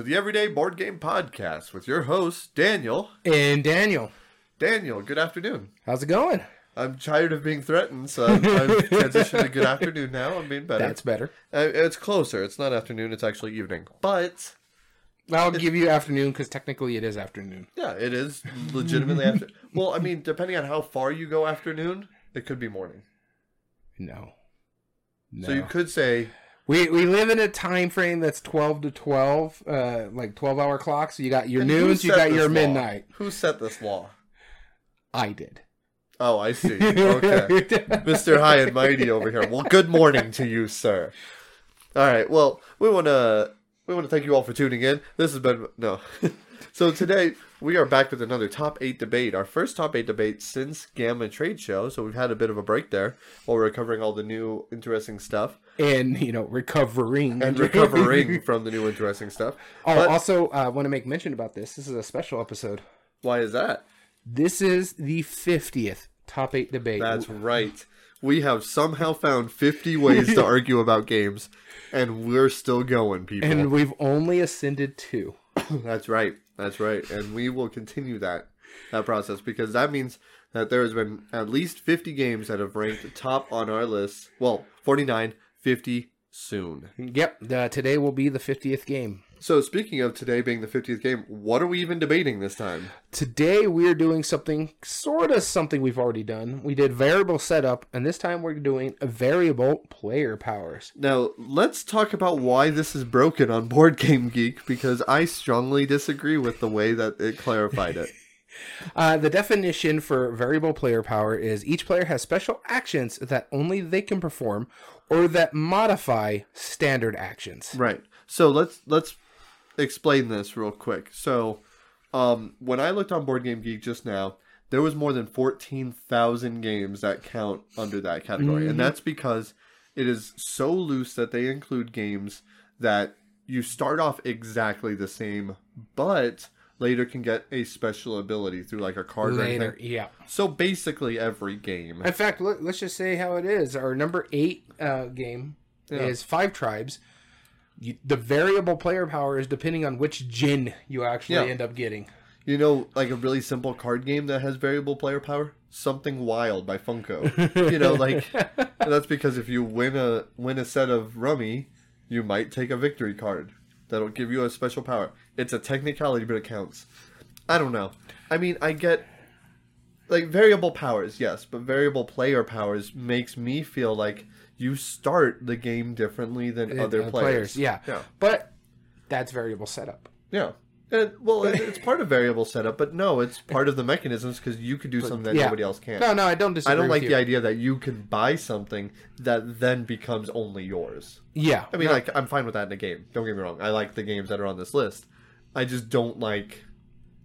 to the Everyday Board Game Podcast with your host, Daniel. And Daniel, Daniel, good afternoon. how's it going? I'm tired of being threatened, so I'm, I'm transitioned to good afternoon now. I'm being better. That's better. Uh, it's closer. It's not afternoon, it's actually evening. But, I'll give you afternoon because technically it is afternoon. yeah, it is legitimately after. Well, I mean, depending on how far you go afternoon, it could be morning. No. No. So you could say, we we live in a time frame that's twelve to twelve, uh, like twelve hour clocks. So you got your and noons, you got your law? midnight. Who set this law? I did. Oh, I see. Okay. Mr. High and Mighty over here. Well, good morning to you, sir. All right. Well, we want to we want to thank you all for tuning in. This has been no. so today we are back with another top eight debate. Our first top eight debate since GAMA Trade Show. So we've had a bit of a break there while we we're covering all the new interesting stuff and you know recovering and recovering from the new interesting stuff. Oh, But also uh, want to make mention about this. This is a special episode. why is that? This is the fiftieth top eight debate. That's right. We have somehow found 50 ways to argue about games, and we're still going, people. and we've only ascended two. That's right. That's right. And we will continue that that process because that means that there has been at least 50 games that have ranked top on our list. Well, 49, 50 soon. Yep. Uh, today will be the fiftieth game. So speaking of today being the 50th game, what are we even debating this time? Today we're doing something sort of something we've already done. We did variable setup, and this time we're doing a variable player powers. Now, let's talk about why this is broken on Board Game Geek because I strongly disagree with the way that it clarified it. Uh, the definition for variable player power is each player has special actions that only they can perform, or that modify standard actions. Right. So let's let's explain this real quick. So, um, when I looked on Board Game Geek just now, there was more than fourteen thousand games that count under that category, and that's because it is so loose that they include games that you start off exactly the same, but later can get a special ability through like a card or Later, anything. yeah. So basically, every game. In fact, let, us just say how it is. Our number eight uh, game Yeah. is Five Tribes. You, the variable player power is depending on which djinn you actually Yeah. end up getting. You know, like a really simple card game that has variable player power, something wild by Funko. you know, like that's because if you win a win a set of rummy, you might take a victory card that'll give you a special power. It's a technicality, but it counts. I don't know. I mean, I get like variable powers, yes, but variable player powers makes me feel like you start the game differently than other Uh, players. Yeah. Yeah. But that's variable setup. Yeah. And, well, it- it's part of variable setup, but no, it's part of the mechanisms because you could do something that yeah. nobody else can. No, no, I don't disagree. I don't like you. the idea that you can buy something that then becomes only yours. Yeah. I mean, no, like, I'm fine with that in a game. Don't get me wrong. I like the games that are on this list. I just don't like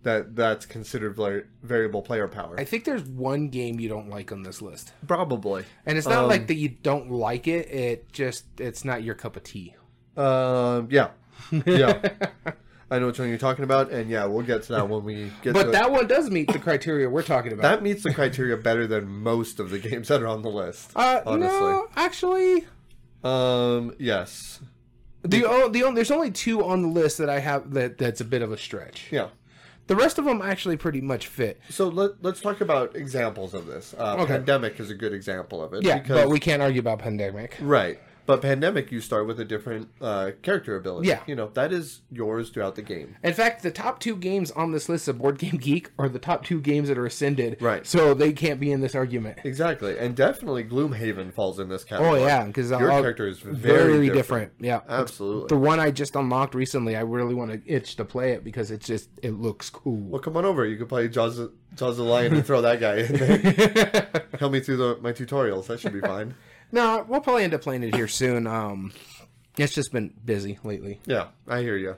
that that's considered var- variable player power. I think there's one game you don't like on this list. Probably. And it's not Um, like that you don't like it, it just it's not your cup of tea. Um, yeah. Yeah. I know which one you're talking about, and yeah, we'll get to that when we get to But it. that one does meet the criteria we're talking about. That meets the criteria better than most of the games that are on the list. uh, honestly. no, actually, Um, yes. The o- the only, there's only two on the list that I have that that's a bit of a stretch. Yeah. The rest of them actually pretty much fit. So let, let's talk about examples of this. Uh, Okay. Pandemic is a good example of it. Yeah, because, but we can't argue about pandemic. right. But Pandemic, you start with a different uh, character ability. Yeah. You know, that is yours throughout the game. In fact, the top two games on this list of Board Game Geek are the top two games that are ascended. Right. So they can't be in this argument. Exactly. And definitely Gloomhaven falls in this category. Oh yeah, because Your character is very, different. Yeah, Absolutely. the one I just unlocked recently. I really want to itch to play it because it's just it looks cool. Well, come on over. You could play Jaws, Jaws the Lion and throw that guy in there. Help me through the, my tutorials. That should be fine. no, we'll probably end up playing it here soon. Um, it's just been busy lately, Yeah, I hear you.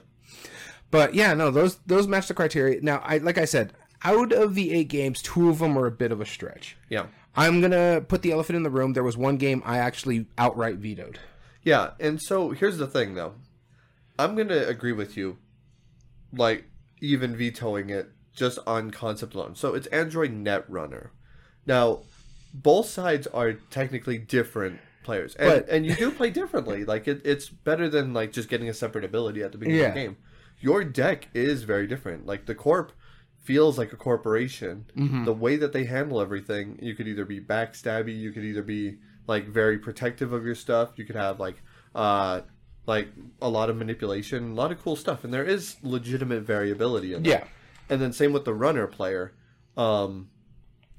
but yeah, no, those those match the criteria. Now, I like I said, out of the eight games, two of them are a bit of a stretch. Yeah. I'm gonna put the elephant in the room. There was one game I actually outright vetoed. Yeah, and so here's the thing though. I'm going to agree with you like even vetoing it just on concept alone. So it's Android Netrunner. Now, both sides are technically different players, and But- and you do play differently. Like it, it's better than like just getting a separate ability at the beginning of the game. Your deck is very different. Like the corp feels like a corporation. Mm-hmm. The way that they handle everything, you could either be backstabby, you could either be like very protective of your stuff. You could have like uh like a lot of manipulation, a lot of cool stuff, and there is legitimate variability in that. Yeah. And then same with the runner player. Um,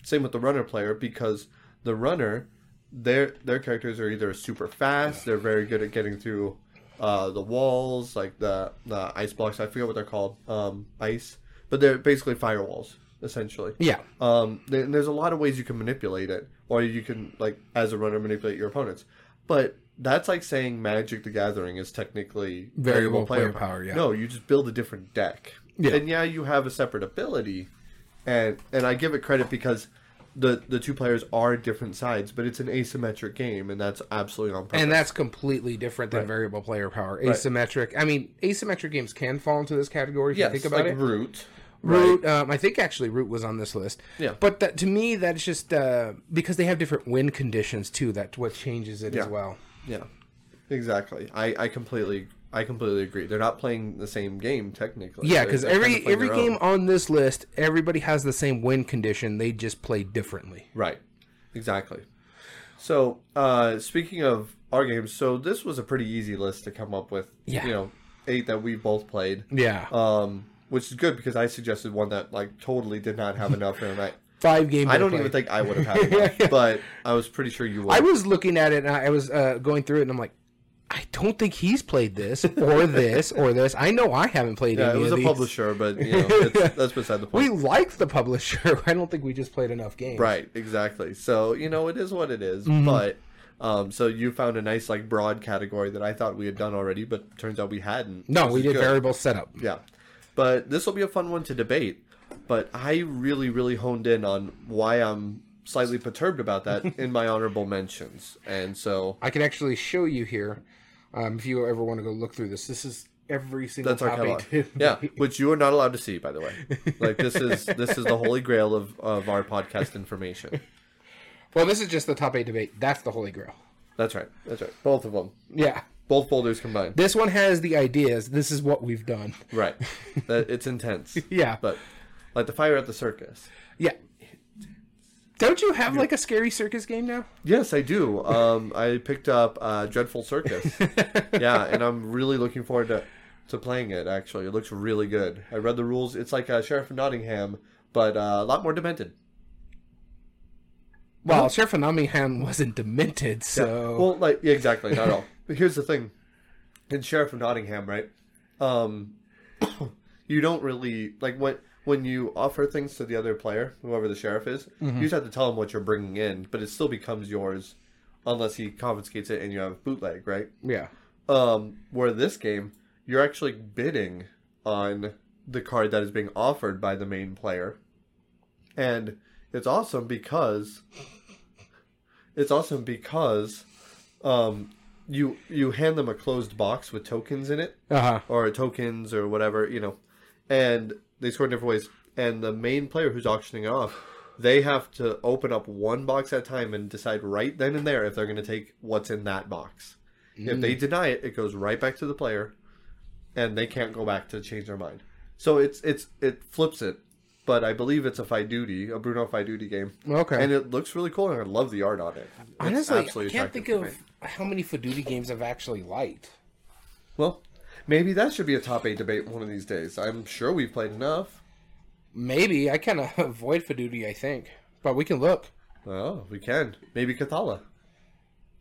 same with the runner player because the runner, their their characters are either super fast, they're very good at getting through uh, the walls, like the the ice blocks. I forget what they're called, um, ice, but they're basically firewalls essentially. Yeah. Um, there, there's a lot of ways you can manipulate it, or you can like as a runner manipulate your opponents. But that's like saying Magic the Gathering is technically Variable player power, yeah. No, you just build a different deck. Yeah. And yeah, you have a separate ability, and and I give it credit because the the two players are different sides, but it's an asymmetric game, and that's absolutely on purpose. And that's completely different than variable player power. Asymmetric. I mean, asymmetric games can fall into this category if yes, you think about like it. root. Root, um, I think actually Root was on this list. Yeah. But that, to me, that's just uh, because they have different win conditions too. That's what changes it as well. Yeah, exactly. I, I completely I completely agree. They're not playing the same game technically. Yeah, because they're kinda every every game own. on this list, everybody has the same win condition. They just play differently. Right. Exactly. So, uh, speaking of our games, so this was a pretty easy list to come up with. Yeah. You know, eight that we both played. Yeah. Um, which is good because I suggested one that like totally did not have enough, and I Five games. I don't even think I would have had enough, but I was pretty sure you would. I was looking at it and I was uh, going through it and I'm like, I don't think he's played this or this or this. I know I haven't played yeah, any it was a publisher, but you know, it's, that's beside the point. We liked the publisher. I don't think we just played enough games. Right, exactly. So, you know, it is what it is, Mm-hmm. But um so you found a nice like broad category that I thought we had done already, but turns out we hadn't. No, we did good. variable setup. Yeah. But this will be a fun one to debate. But I really, really honed in on why I'm slightly perturbed about that in my honorable mentions. And so I can actually show you here um, if you ever want to go look through this. This is every single that's our catalog. Yeah, which you are not allowed to see, by the way. Like this is this is the holy grail of, of our podcast information. Well, this is just the top eight debate. That's the holy grail. That's right. That's right. Both of them. Yeah. Both folders combined. This one has the ideas. This is what we've done. Right. It's intense. Yeah. But like the fire at the circus. Yeah. Don't you have like a scary circus game now? Yes, I do. Um, I picked up uh, Dreadful Circus. yeah, and I'm really looking forward to to playing it. Actually, it looks really good. I read the rules. It's like uh, Sheriff of Nottingham, but uh, a lot more demented. Well, Sheriff of Nottingham wasn't demented, so Well, like yeah, exactly, not at all. But here's the thing: in Sheriff of Nottingham, right? Um, you don't really like when when you offer things to the other player, whoever the sheriff is. You just have to tell him what you're bringing in, but it still becomes yours, unless he confiscates it and you have bootleg, right? yeah. Um, where this game, you're actually bidding on the card that is being offered by the main player, and it's awesome because it's awesome because um, you you hand them a closed box with tokens in it Uh huh. or tokens or whatever you know, and they score in different ways. And the main player who's auctioning it off, they have to open up one box at a time and decide right then and there if they're going to take what's in that box. If they mm. deny it, it goes right back to the player, and they can't go back to change their mind. So it's it's it flips it, but I believe it's a Faidutti, a Bruno Faidutti game, Okay. and it looks really cool, and I love the art on it. It's Honestly, I can't think of how many Faidutti games I've actually liked. Well, maybe that should be a top eight debate one of these days. I'm sure we've played enough. Maybe I kind of avoid Faidutti. I think, but we can look. Oh, we can. Maybe Cathala.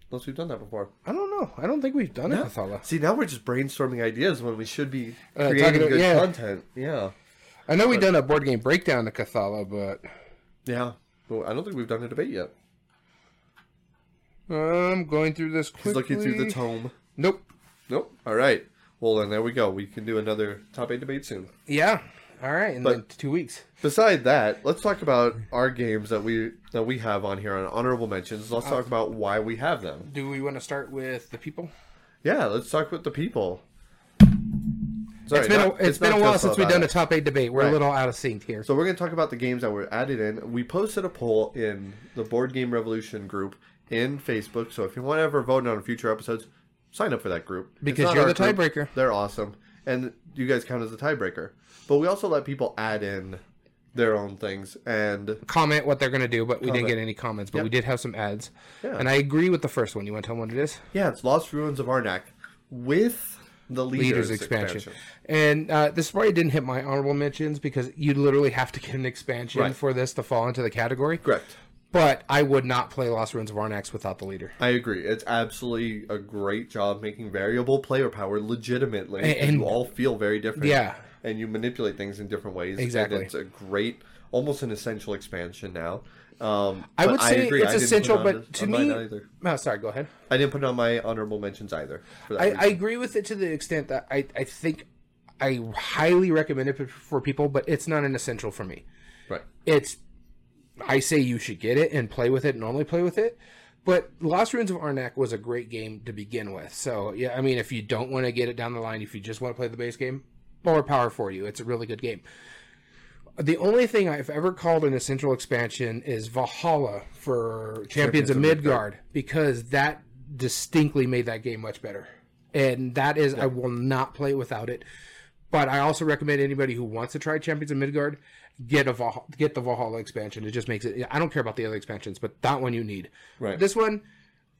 Unless we've done that before. I don't know. I don't think we've done it, Cathala. See, now we're just brainstorming ideas when we should be Uh, creating good yeah. content. Yeah. I know we've done a board game breakdown to Cathala, but Yeah. Well, I don't think we've done a debate yet. I'm going through this quickly. He's looking through the tome. Nope. Nope. All right. Well, then there we go. We can do another top eight debate soon. Yeah. All right. In But- two weeks. Beside that, let's talk about our games that we that we have on here on honorable mentions. Let's uh, talk about why we have them. Do we want to start with the people? Yeah, let's talk with the people. Sorry, it's been not- a, it's been a while since we've done a top eight debate. We're Right. a little out of sync here. So we're going to talk about the games that were added in. We posted a poll in the Board Game Revolution group, in Facebook. So if you want to ever vote on future episodes, sign up for that group Because you're our the tiebreaker. They're awesome, and you guys count as a tiebreaker. But we also let people add in their own things, and Comment what they're going to do, but we didn't get any comments. But Yep. we did have some ads. Yeah. And I agree with the first one. You want to tell them what it is? yeah, it's Lost Ruins of Arnak with the leaders, Leaders expansion. expansion. And uh, this probably didn't hit my honorable mentions because you literally have to get an expansion Right. for this to fall into the category. Correct. But I would not play Lost Ruins of Arnax without the leader. I agree. It's absolutely a great job making variable player power legitimately. And- And, and- you all feel very different. Yeah. And you manipulate things in different ways. Exactly. It's a great, almost an essential expansion now. Um, I would say agree. it's I essential, on but to me, either. oh, sorry, go ahead. I didn't put it on my honorable mentions either. I. I agree with it to the extent that I, I think I highly recommend it for people, but it's not an essential for me. right. It's I say you should get it and play with it and only play with it. But Lost Ruins of Arnak was a great game to begin with. So yeah, I mean if you don't want to get it down the line, if you just want to play the base game, more power for you. It's a really good game. The only thing I've ever called an essential expansion is Valhalla for Champions, Champions of of Midgard because that distinctly made that game much better. And that is I will not play without it. But I also recommend anybody who wants to try Champions of Midgard get a Valhalla, get the Valhalla expansion. It just makes it. I don't care about the other expansions, but that one you need. Right. This one,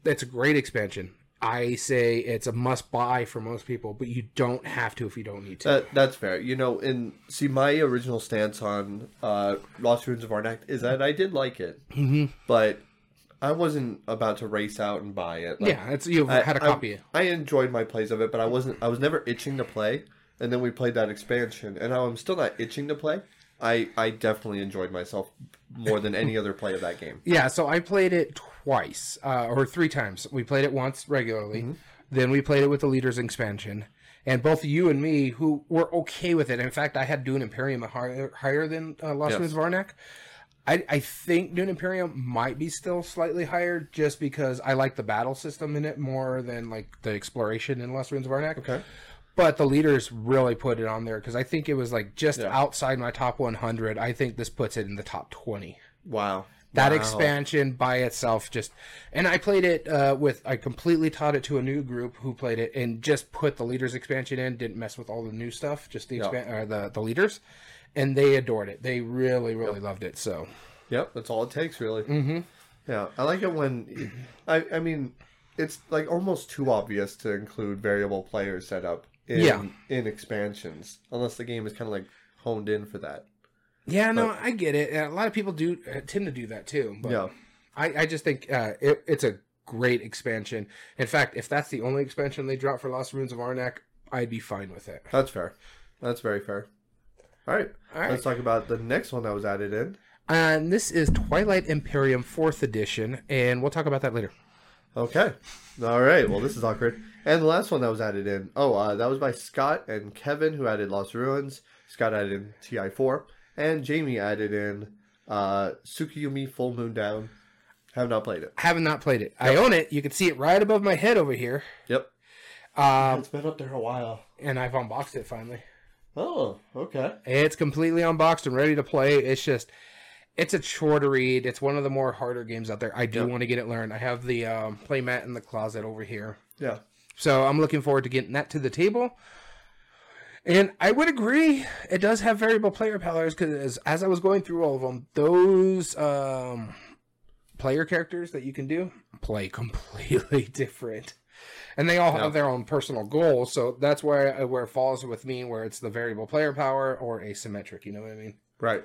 it's a great expansion. I say it's a must buy for most people, but you don't have to if you don't need to. That, that's fair. You know, and see, my original stance on uh, Lost Ruins of Arnak is that I did like it, mm-hmm. but I wasn't about to race out and buy it. Like, yeah, it's you've had a copy. I, enjoyed my plays of it, but I wasn't. I was never itching to play. And then we played that expansion, and now I'm still not itching to play. I I definitely enjoyed myself more than any other play of that game. Yeah, so I played it twice uh, or three times. We played it once regularly, Mm-hmm. then we played it with the leaders expansion, and both you and me, who were okay with it. In fact, I had Dune Imperium higher, higher than uh, Lost Yes. Of Arnak. I, I think Dune Imperium might be still slightly higher, just because I like the battle system in it more than like the exploration in Lost Ruins of Arnak. Okay. But the leaders really put it on there because I think it was like just Yeah. outside my top 100. I think this puts it in the top 20 Wow. that Wow. expansion by itself just and i played it uh, with i completely taught it to a new group who played it and just put the leaders expansion in didn't mess with all the new stuff just the expan- or the, the leaders and they adored it they really really loved it so Yep, that's all it takes, really. Mm-hmm. Yeah, I like it when, I I mean, it's like almost too obvious to include variable player setup in Yeah. in expansions, unless the game is kind of like honed in for that. yeah no i get it and a lot of people do uh, tend to do that too but Yeah. I, I just think uh, it, it's a great expansion in fact if that's the only expansion they drop for lost ruins of arnak i'd be fine with it That's fair. That's very fair. All right, All right. let's talk about the next one that was added in. and this is twilight imperium fourth edition and we'll talk about that later Okay. All right. Well, this is awkward. And the last one that was added in. Oh, uh, that was by Scott and Kevin, who added Lost Ruins. Scott added in TI4, and Jamie added in uh, Tsukuyumi Full Moon Down. Have not played it. have not played it. I own it. You can see it right above my head over here. Yep. Um, It's been up there a while. and I've unboxed it finally. Oh, okay. It's completely unboxed and ready to play. It's just, it's a chore to read. It's one of the more harder games out there. I do Yep. want to get it learned. I have the um, play mat in the closet over here. Yeah. So I'm looking forward to getting that to the table. And I would agree, it does have variable player powers because as I was going through all of them, those um, player characters that you can do play completely different. And they all have their own personal goals. So that's where, where it falls with me, where it's the variable player power or asymmetric. You know what I mean? Right.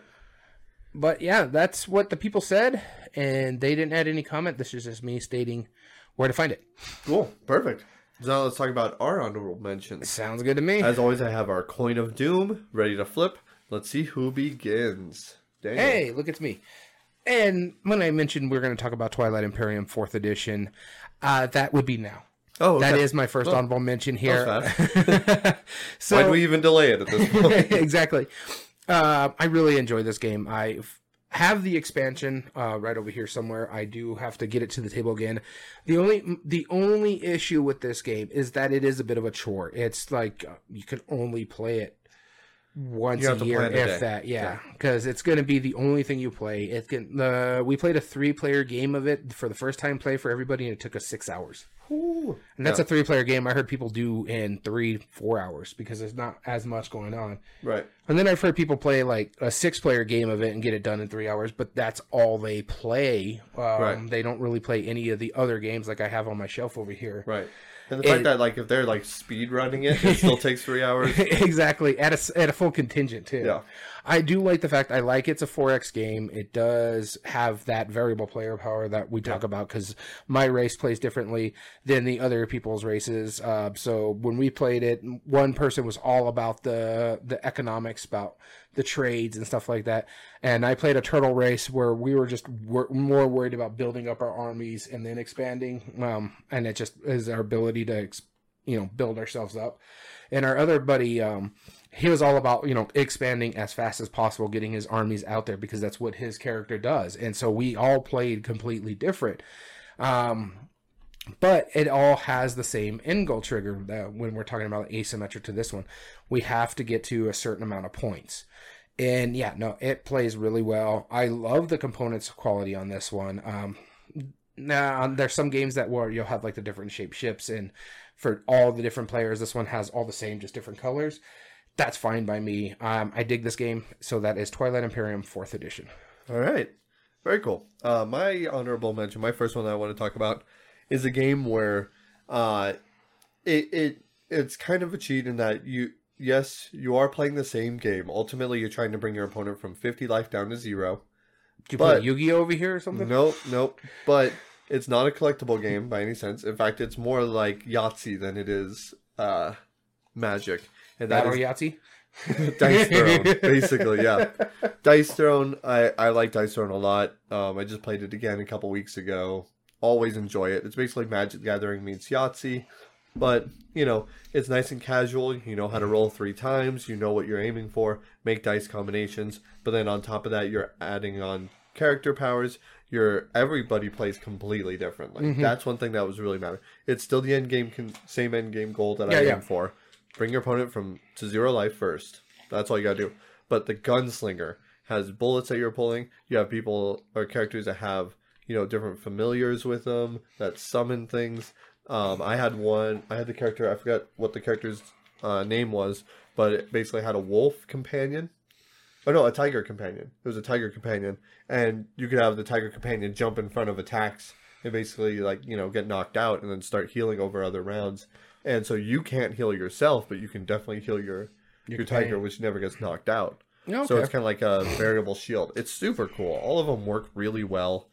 But yeah, that's what the people said. And they didn't add any comment. This is just me stating where to find it. Cool. Perfect. So now let's talk about our honorable mentions. Sounds good to me. As always, I have our coin of doom ready to flip. Let's see who begins. Daniel. Hey, look, it's me. And when I mentioned we're going to talk about Twilight Imperium 4th edition, uh, that would be now. Oh, That okay. is my first honorable mention here. That so, Why do we even delay it at this point? exactly. Uh, I really enjoy this game. I f- have the expansion uh, right over here somewhere. I do have to get it to the table again. The only the only issue with this game is that it is a bit of a chore. It's like uh, you can only play it once a year, if day. that. Yeah, because it's going to be the only thing you play. It can. Uh, we played a three-player game of it for the first time play for everybody, and it took us six hours. Ooh. And that's a three-player game. I heard people do in three, four hours because there's not as much going on. Right. And then I've heard people play like a six-player game of it and get it done in three hours, but that's all they play. Um, Right. They don't really play any of the other games like I have on my shelf over here. Right. And the fact It- that like if they're like speed running it, it still takes three hours. exactly at a at a full contingent too. Yeah. I do like the fact I like it's a 4x game. It does have that variable player power that we talk about because my race plays differently than the other people's races. Uh, so when we played it, one person was all about the the economics, about the trades and stuff like that, and I played a turtle race where we were just wor- more worried about building up our armies and then expanding. Um, and it just is our ability to, ex- you know, build ourselves up. And our other buddy, um, he was all about you know expanding as fast as possible getting his armies out there because that's what his character does. And so we all played completely different. Um but it all has the same end goal trigger that when we're talking about asymmetric to this one. We have to get to a certain amount of points. And yeah no it plays really well. I love the components quality on this one. Um now there's some games that where you'll have like the different shaped ships and for all the different players this one has all the same just different colors that's fine by me. Um, I dig this game. So that is Twilight Imperium fourth edition. All right. Very cool. Uh, my honorable mention, my first one that I want to talk about, is a game where uh, it it it's kind of a cheat in that you yes you are playing the same game. Ultimately, you're trying to bring your opponent from 50 life down to zero. Do you But- play Yu-Gi-Oh over here or something? Nope, nope. But it's not a collectible game by any sense. In fact, it's more like Yahtzee than it is uh, Magic. And that Battle is Yahtzee. Dice Throne, basically, yeah. Dice Throne, I, I like Dice Throne a lot. Um, I just played it again a couple weeks ago. Always enjoy it. It's basically Magic Gathering meets Yahtzee, but you know it's nice and casual. You know how to roll three times. You know what you're aiming for. Make dice combinations, but then on top of that, you're adding on character powers. Your everybody plays completely differently. That's one thing that was really matter. It's still the end game, con- same end game goal that I Yeah, aim for. Bring your opponent from to zero life first. That's all you gotta do. But the gunslinger has bullets that you're pulling. You have people or characters that have you know different familiars with them that summon things. Um, I had one. I had the character. I forgot what the character's uh, name was, but it basically had a wolf companion. Oh no, a tiger companion. It was a tiger companion, and you could have the tiger companion jump in front of attacks and basically like you know get knocked out and then start healing over other rounds. And so you can't heal yourself, but you can definitely heal your your, tiger, which never gets knocked out. Okay. So it's kind of like a variable shield. It's super cool. All of them work really well.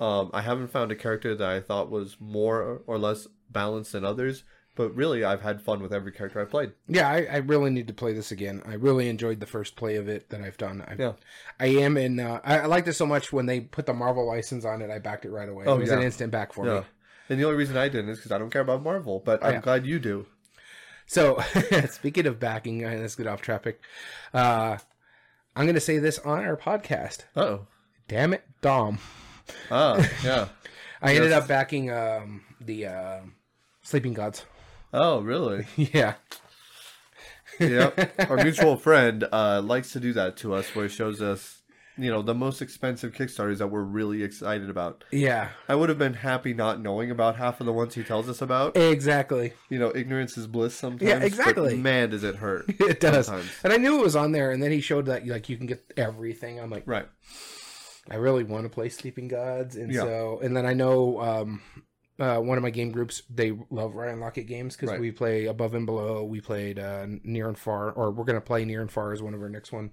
Um, I haven't found a character that I thought was more or less balanced than others, but really I've had fun with every character I've played. yeah, I, I really need to play this again. I really enjoyed the first play of it that I've done. I, Yeah. I am in. Uh, I, I liked it so much when they put the Marvel license on it. I backed it right away. Oh, it was yeah. an instant back for Yeah. me. And the only reason I didn't is because I don't care about Marvel, but I'm yeah. glad you do. So, speaking of backing, uh, let's get off topic. Uh, I'm going to say this on our podcast. Oh. Damn it, Dom. Oh, yeah. I ended up backing um, the uh, Sleeping Gods. Oh, really? yeah. yeah. Our mutual friend uh, likes to do that to us, where he shows us, you know, the most expensive Kickstarters that we're really excited about. Yeah. I would have been happy not knowing about half of the ones he tells us about. Exactly. You know, ignorance is bliss sometimes. Yeah, exactly. Man, does it hurt. It does. Sometimes. And I knew it was on there, and then he showed that like you can get everything. I'm like, Right. I really want to play Sleeping Gods, and Yeah. so and then I know um, uh, one of my game groups they love Ryan Laukat games because Right. we play Above and Below. We played uh, Near and Far, or we're gonna play Near and Far as one of our next one.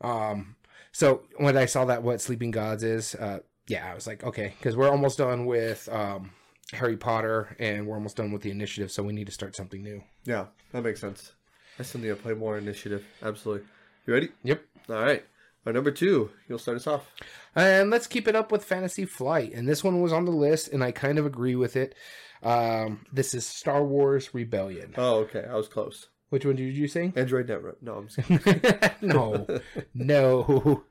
Um, so when I saw that what Sleeping Gods is, uh, yeah, I was like, okay, because we're almost done with um, Harry Potter, and we're almost done with the initiative, so we need to start something new. Yeah, that makes sense. I still need to play more initiative. Absolutely. You ready? Yep. All right. Our number two, you'll start us off. And let's keep it up with Fantasy Flight. And this one was on the list, and I kind of agree with it. Um, this is Star Wars Rebellion. Oh, okay. I was close. Which one did you say? Android Network. No, I'm just no, no.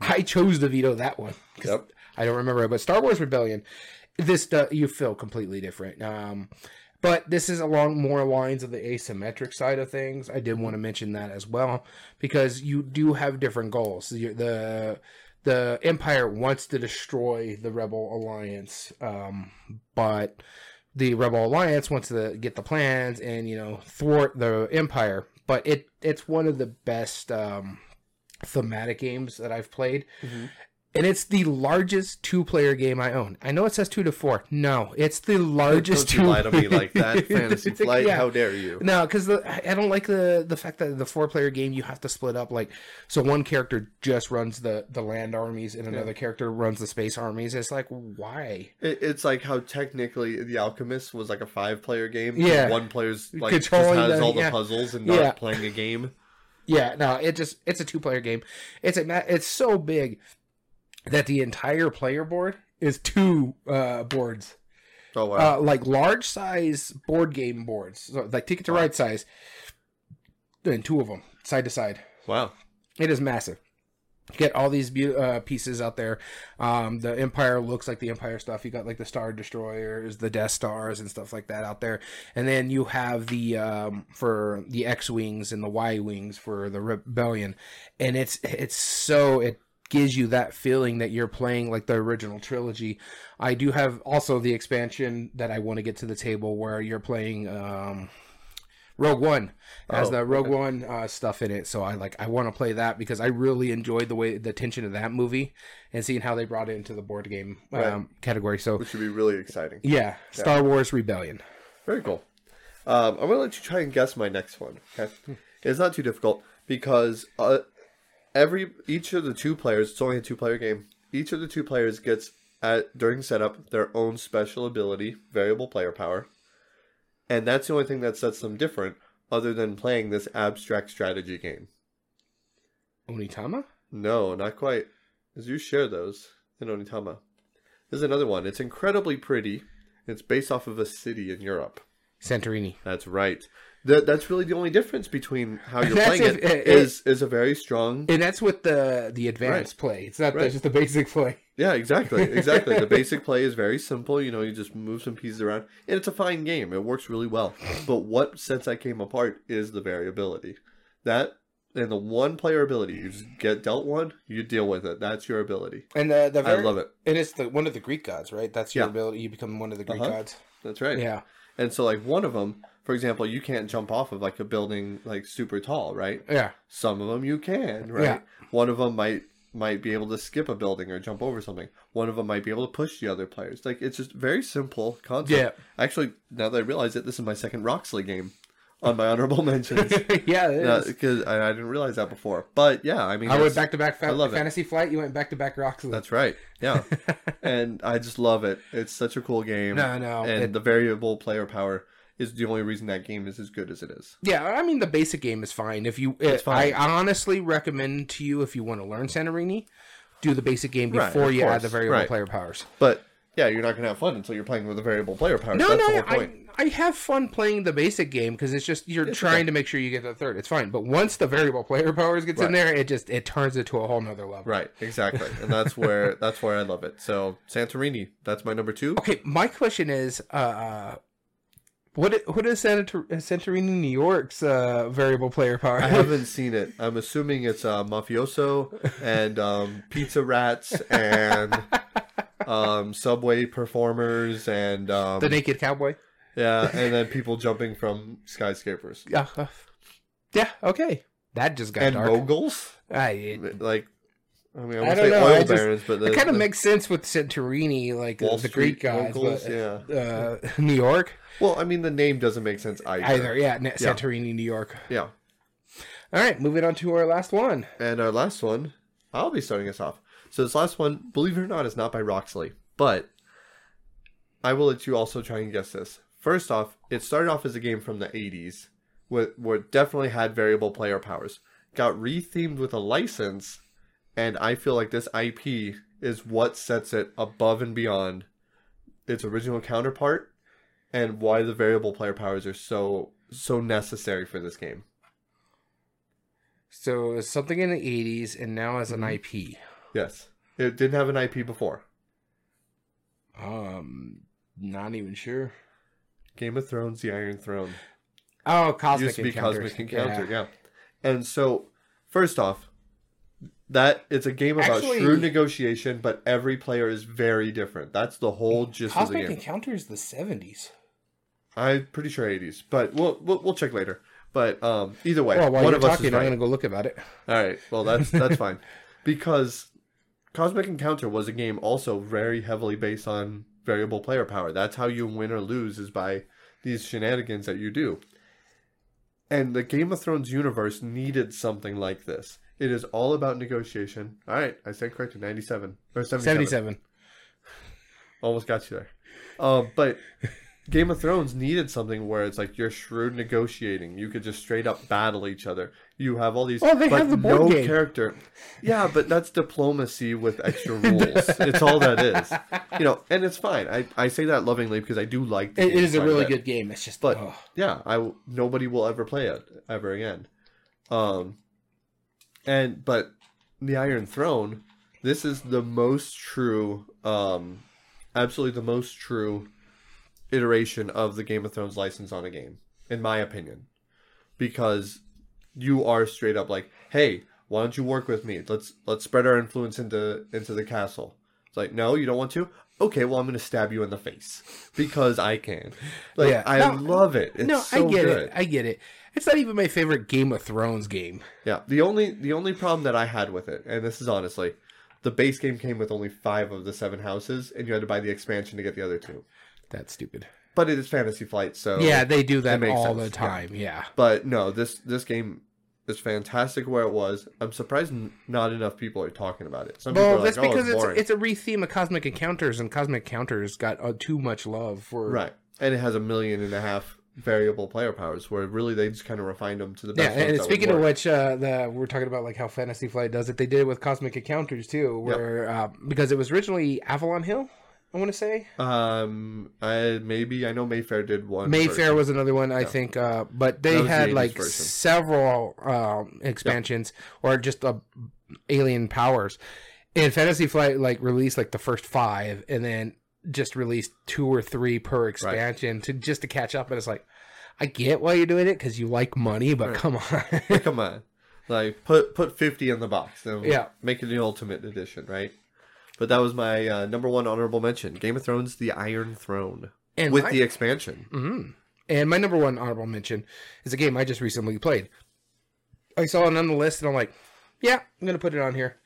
I chose to veto that one. Yep. I don't remember it, but Star Wars Rebellion. This uh, you feel completely different. Um, But this is along more lines of the asymmetric side of things. I did want to mention that as well because you do have different goals. The, the Empire wants to destroy the Rebel Alliance, um, but the Rebel Alliance wants to get the plans and you know thwart the Empire. But it it's one of the best um, thematic games that I've played. And it's the largest two-player game I own. I know it says two to four. No, it's the largest Don't you two. lie to me like that, Fantasy Flight. yeah. How dare you? No, because I don't like the the fact that the four player game you have to split up. Like, so one character just runs the the land armies, and another character runs the space armies. It's like, why? It, it's like how technically The Alchemist was like a five-player game. Yeah. one player's like just has the- all the yeah. puzzles and not Yeah. playing a game. Yeah, no, it just it's a two player game. It's a it's so big that the entire player board is two uh boards. Oh wow! uh, like large size board game boards, so like Ticket to Ride size, and two of them side to side. wow! It is massive. Get all these beau- uh, pieces out there. Um, the Empire looks like the Empire stuff. You got like the Star Destroyers, the Death Stars, and stuff like that out there. And then you have the um, for the X wings and the Y wings for the Rebellion. And it's it's so it gives you that feeling that you're playing like the original trilogy. I do have also the expansion that I want to get to the table where you're playing um, Rogue One has Oh, the Rogue okay. One uh, stuff in it. So I like I want to play that because I really enjoyed the way the tension of that movie and seeing how they brought it into the board game um, Right. category. So Which would be really exciting. yeah, Star Wars Rebellion. Very cool. Um, I'm gonna let you try and guess my next one. Okay, it's not too difficult because uh, every each of the two players. It's only a two-player game. Each of the two players gets at during setup their own special ability, variable player power, and that's the only thing that sets them different, other than playing this abstract strategy game. Onitama? No, not quite. As you share those in Onitama. There's another one. It's incredibly pretty. It's based off of a city in Europe. Santorini. That's right. That that's really the only difference between how you're playing if- it it- is is a very strong. And that's with the the advanced play. It's not the- just the basic play. Yeah, exactly, exactly. the basic play is very simple. You know, you just move some pieces around, and it's a fine game. It works really well. But what sets that game apart is the variability. That and the one player ability. You just get dealt one, you deal with it. That's your ability. And the the I love it. And it's the one of the Greek gods, right? That's your Yeah. ability. You become one of the Greek Uh-huh. gods. That's right. Yeah. And so, like one of them, for example, you can't jump off of like a building like super tall, right? Yeah. Some of them you can, right? Yeah. One of them might might be able to skip a building or jump over something. One of them might be able to push the other players. Like it's just very simple concept. Yeah. Actually, now that I realize it, this is my second Roxley game on my honorable mentions. yeah, it is. Because I, I didn't realize that before. But yeah, I mean, I went back to back I love it. fantasy flight. You went back to back Roxley. That's right. Yeah, and I just love it. It's such a cool game. No, no, and it- the variable player power is the only reason that game is as good as it is. Yeah, I mean the basic game is fine. If you, It's I honestly recommend to you if you want to learn Santorini, do the basic game Right, before you add the variable right. player powers. But yeah, you're not gonna have fun until you're playing with the variable player powers. No, That's no, the whole point. I, I have fun playing the basic game because it's just you're It's trying okay. to make sure you get the third. It's fine, but once the variable player powers gets in there, it just it turns it to a whole nother level. Right, exactly, and that's where that's where I love it. So Santorini, that's my number two. Okay, my question is, uh, what what is Santor- Santorini, New York's uh, variable player power? I haven't seen it. I'm assuming it's uh, mafioso and um, pizza rats and um, subway performers and um, the naked cowboy. yeah, and then people jumping from skyscrapers Yeah, uh, yeah. Okay, that just got and dark. moguls. I, Like, I mean, I I don't say know, oil I just- barons, but the, it kind of the makes sense with Santorini, like Wall the Street Greek guys, moguls, but yeah. uh, New York Well, I mean, the name doesn't make sense either. either. Yeah, Na- Santorini, New York. Yeah. All right, moving on to our last one. And our last one, I'll be starting us off. So this last one, believe it or not, is not by Roxley, but I will let you also try and guess this. First off, it started off as a game from the 80s, where, where it definitely had variable player powers. Got rethemed with a license, and I feel like this IP is what sets it above and beyond its original counterpart, and why the variable player powers are so so necessary for this game. So it's something in the '80s, and now as an Mm-hmm. IP. Yes, it didn't have an IP before. Um, not even sure. Game of Thrones, The Iron Throne. Oh, cosmic used to be encounters. Cosmic Encounter, yeah. And so, first off, that it's a game about Actually- shrewd negotiation, but every player is very different. That's the whole gist of the game. Cosmic. Encounter is the seventies. I'm pretty sure 80s, but we'll we'll, we'll check later. But um, either way, Well, while one you're of us talking, is I'm right. gonna go look about it. All right, well that's that's fine, because Cosmic Encounter was a game also very heavily based on variable player power. That's how you win or lose is by these shenanigans that you do. And the Game of Thrones universe needed something like this. It is all about negotiation. All right, I stand corrected. Ninety-seven or seventy-seven. Seventy-seven. Almost got you there. Um, but Game of Thrones needed something where it's like you're shrewd negotiating. You could just straight up battle each other. You have all these. Oh, they but have the board no game. character. Yeah, but that's diplomacy with extra rules. it's all that is. You know, and it's fine. I, I say that lovingly because I do like. The It, is a really good game. It's just, But oh. yeah, I nobody will ever play it ever again. Um, and but the Iron Throne, this is the most true, um, absolutely the most true iteration of the Game of Thrones license on a game, in my opinion, because you are straight up like, hey, why don't you work with me? Let's let's spread our influence into into the castle. It's like, no, you don't want to. Okay, well, I'm going to stab you in the face because I can. Like, Yeah. I No, love it. It's no, so I get good. it. I get it. It's not even my favorite Game of Thrones game. Yeah, the only the only problem that I had with it, and this is honestly, the base game came with only five of the seven houses, and you had to buy the expansion to get the other two. That's stupid. But it is Fantasy Flight, so yeah, they do that all sense, the yeah. time. Yeah. But no, this this game is fantastic where it was. I'm surprised n- not enough people are talking about it. Some Well, that's like, "Oh, because it's it's it's a re-theme of Cosmic Encounters, and Cosmic Encounters got uh, too much love for right, and it has a million and a half variable player powers, where really they just kind of refined them to the best. ones and speaking of which, uh, the we're talking about like how Fantasy Flight does it. They did it with Cosmic Encounters too, where uh, because it was originally Avalon Hill, I want to say um, I maybe I know Mayfair did one. Mayfair version. was another one, I think. Uh, but they was the had like version. several um, expansions or just uh, alien powers. And Fantasy Flight like released like the first five, and then just released two or three per expansion to just to catch up. And it's like, I get why you're doing it because you like money, but Right. come on. Come on. Like put put fifty in the box. and Yeah. Make it the ultimate edition, right? But that was my uh, number one honorable mention. Game of Thrones: The Iron Throne and with my- the expansion. Mhm. And my number one honorable mention is a game I just recently played. I saw it on the list, and I'm like, yeah, I'm gonna put it on here.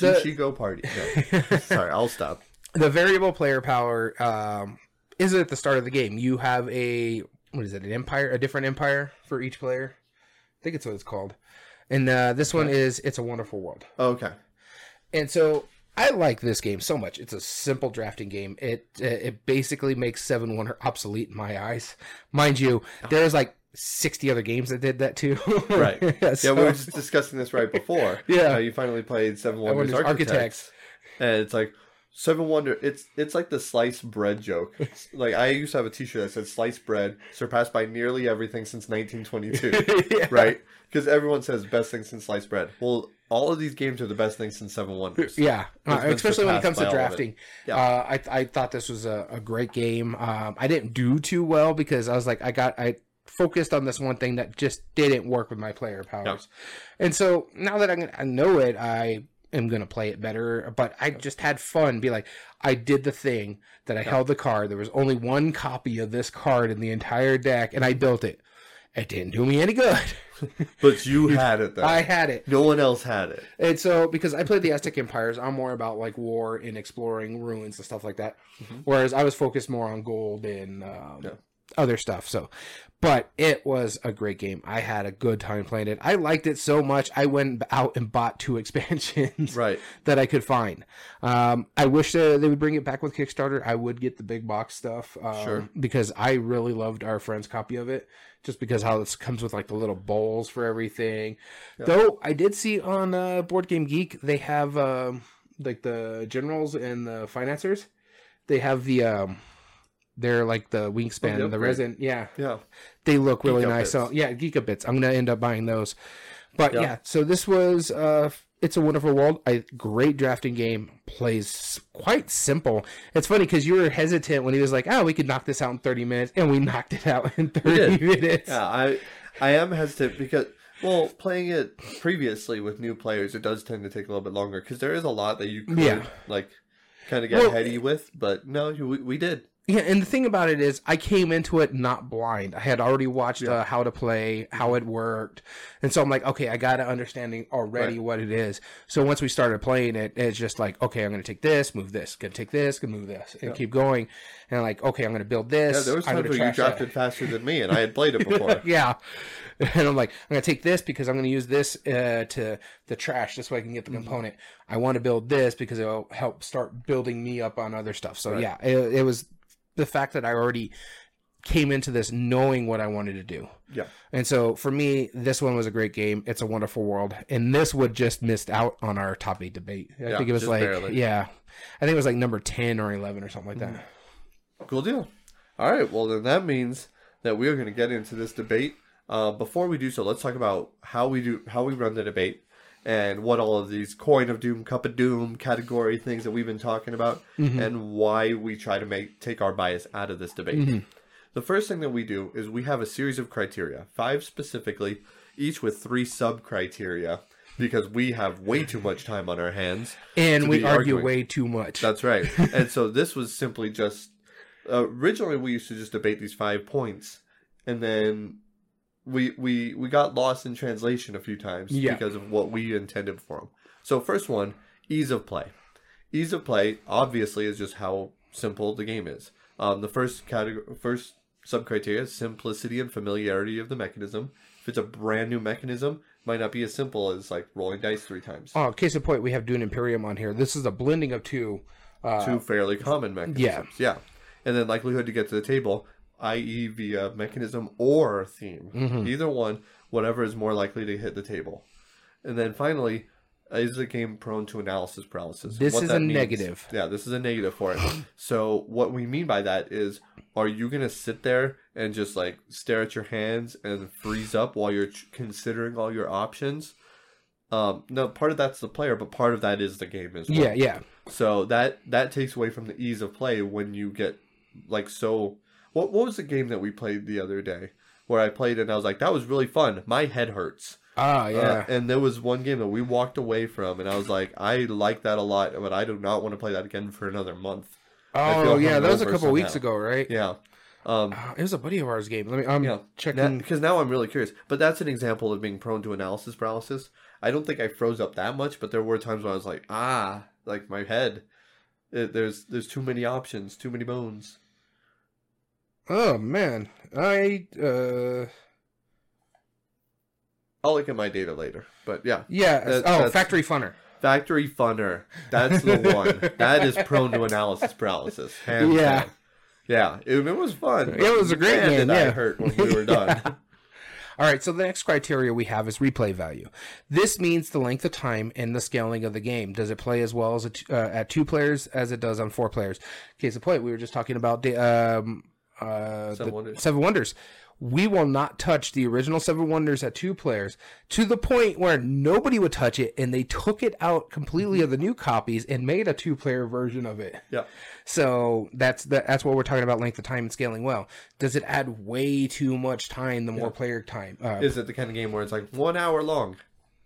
The- Sushi Go Party. No. Sorry, I'll stop. the variable player power um, is at the start of the game. You have a what is it? An empire, a different empire for each player. I think it's what it's called. And uh, this one is "It's a Wonderful World." Okay. And so I like this game so much. It's a simple drafting game. It uh, it basically makes Seven Wonder obsolete in my eyes. Mind you, there's like sixty other games that did that too. Right. Yeah, we were just discussing this right before. Yeah. Uh, you finally played Seven Wonders, Wonders Architects, Architects. and it's like Seven Wonder. It's it's like the sliced bread joke. like I used to have a T-shirt that said "sliced bread surpassed by nearly everything since 1922." Yeah. right? Because everyone says best thing since sliced bread. Well, all of these games are the best thing since Seven Wonders. Yeah, uh, especially when it comes to by all of it. drafting. Yeah. Uh, I I thought this was a, a great game. Um, I didn't do too well because I was like I got I focused on this one thing that just didn't work with my player powers, and so now that I'm gonna, I know it, I am gonna play it better. But I just had fun. Be like, I did the thing that I held the card. There was only one copy of this card in the entire deck, and I built it. It didn't do me any good. But you had it though. I had it. No one else had it. And so, because I played the Aztec Empires, I'm more about like war and exploring ruins and stuff like that. Whereas I was focused more on gold and um, Mm-hmm. Yeah. Other stuff. So, but it was a great game. I had a good time playing it. I liked it so much. I went out and bought two expansions Right. that I could find. Um, I wish uh, they would bring it back with Kickstarter. I would get the big box stuff um, Sure. because I really loved our friend's copy of it. Just because how this comes with like the little bowls for everything. Though I did see on uh, Board Game Geek they have um, like the generals and the financiers. They have the um, they're like the wingspan, the and the upgrade. resin. Yeah, Yeah. they look really Geek Up nice. So yeah, Geek Up bits. I'm gonna end up buying those. But Yeah. yeah, so this was uh It's a Wonderful World. A great drafting game. Plays quite simple. It's funny because you were hesitant when he was like, "Oh, we could knock this out in 30 minutes," and we knocked it out in 30 minutes. Yeah, I I am hesitant because well, playing it previously with new players, it does tend to take a little bit longer because there is a lot that you could Yeah. like kind of get Well, heady with. But no, we, we did. Yeah, and the thing about it is, I came into it not blind. I had already watched Yeah. uh, how to play, how it worked, and so I'm like, okay, I got an understanding already Right. what it is. So once we started playing it, it's just like, okay, I'm gonna take this, move this, gonna take this, gonna move this, and keep going. And like, okay, I'm gonna build this. Yeah, there was I'm times where you that. drafted faster than me, and I had played it before. yeah. And I'm like, I'm gonna take this because I'm gonna use this uh, to the trash. This way I can get the Mm-hmm. component. I want to build this because it'll help start building me up on other stuff. So Right. yeah, it, it was the fact that I already came into this knowing what I wanted to do. yeah, And so for me, this one was a great game. It's a wonderful world, and this would just missed out on our top eight debate. I Yeah, think it was like barely. yeah, I think it was like number ten or eleven or something like that. cool deal. All right, well then that means that we are going to get into this debate. Uh, before we do so, let's talk about how we do how we run the debate and what all of these coin of doom, cup of doom category things that we've been talking about, and why we try to make take our bias out of this debate. The first thing that we do is we have a series of criteria, five specifically, each with three sub criteria, because we have way too much time on our hands. And we argue arguing. way too much. That's right. and so this was simply just uh, originally we used to just debate these five points, and then we we we got lost in translation a few times Yeah. because of what we intended for them. So first one, ease of play. Ease of play obviously is just how simple the game is. Um, the first category, first sub criteria is simplicity and familiarity of the mechanism. If it's a brand new mechanism, might not be as simple as like rolling dice three times. Oh, case in point, we have Dune Imperium on here. This is a blending of two. Uh, two fairly common mechanisms. Yeah. And then likelihood to get to the table, i.e., via mechanism or theme. Mm-hmm. Either one, whatever is more likely to hit the table. And then finally, is the game prone to analysis paralysis? This is a means- negative. Yeah, this is a negative for it. so what we mean by that is, are you gonna sit there and just like stare at your hands and freeze up while you're ch- considering all your options? Um, no, part of that's the player, but part of that is the game as well. yeah, yeah. So that that takes away from the ease of play when you get like so. What what was the game that we played the other day where I played and I was like that was really fun. My head hurts. Ah, Uh, yeah. and there was one game that we walked away from and I was like I like that a lot, but I do not want to play that again for another month. Oh, yeah. That was a couple weeks ago, right? Yeah. Um, Uh, it was a buddy of ours game. Let me. I'm yeah. checking. Because now I'm really curious. But that's an example of being prone to analysis paralysis. I don't think I froze up that much, but there were times when I was like, ah, like my head. It, there's there's too many options, too many bones. Oh man, I. uh I'll look at my data later. But yeah, Yeah. That- oh, Factory Funner. Factory Funner. That's the one. that is prone to analysis paralysis. hands Yeah. down. Yeah, it, it was fun. It was a great man, game, Did I hurt when we were done? Yeah. All right, so the next criteria we have is replay value. This means the length of time and the scaling of the game. Does it play as well as t- uh, at two players as it does on four players? Case in point, we were just talking about the, um, uh, Seven Wonders. Seven Wonders. We will not touch the original Seven Wonders at two players to the point where nobody would touch it, and they took it out completely of the new copies and made a two-player version of it. yeah. So that's the, that's what we're talking about length of time and scaling well. Does it add way too much time the more player time? Uh, Is it the kind of game where it's like one hour long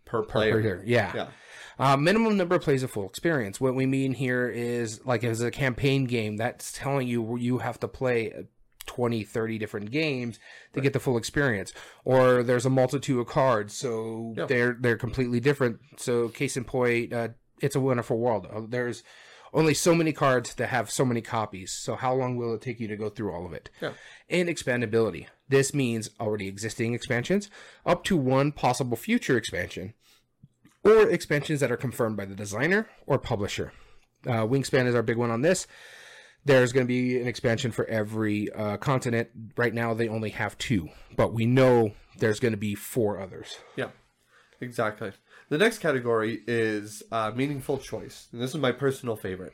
per player? player, yeah. Yeah. Uh, minimum number of plays a full experience. What we mean here is like as a campaign game, that's telling you you have to play 20, 30 different games to get the full experience. Or there's a multitude of cards, so Yeah. they're they're completely different. So case in point, uh, it's a wonderful world. Uh, There's only so many cards that have so many copies. So how long will it take you to go through all of it? Yeah. And expandability. This means already existing expansions, up to one possible future expansion, or expansions that are confirmed by the designer or publisher. Uh, Wingspan is our big one on this. There's going to be an expansion for every uh, continent. Right now, they only have two, but we know there's going to be four others. Yeah, exactly. The next category is uh, meaningful choice, and this is my personal favorite.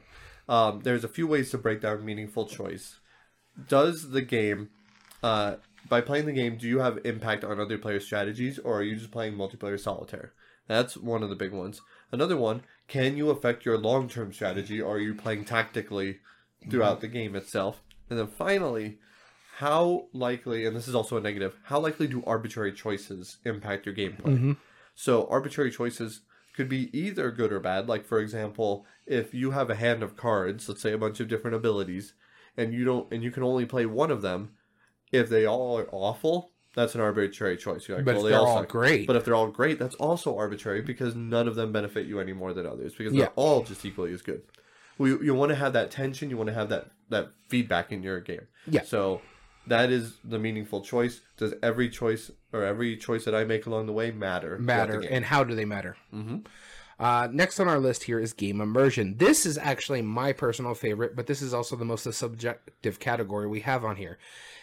Um, there's a few ways to break down meaningful choice. Does the game, uh, by playing the game, do you have impact on other players' strategies, or are you just playing multiplayer solitaire? That's one of the big ones. Another one, can you affect your long term strategy or are you playing tactically throughout mm-hmm. the game itself? And then finally, how likely, and this is also a negative, how likely do arbitrary choices impact your gameplay? Mm-hmm. So, arbitrary choices could be either good or bad. Like, for example, if you have a hand of cards, let's say a bunch of different abilities, and you don't, and you can only play one of them, if they all are awful, that's an arbitrary choice. You're like, But well, if they they're all all great, But if they're all great, that's also arbitrary because none of them benefit you any more than others because Yeah. they're all just equally as good. We, you want to have that tension. You want to have that that feedback in your game. Yeah. So that is the meaningful choice. Does every choice or every choice that I make along the way matter? matter and how do they matter? Mhm. Uh, next on our list here is game immersion. This is actually my personal favorite, but this is also the most subjective category we have on here.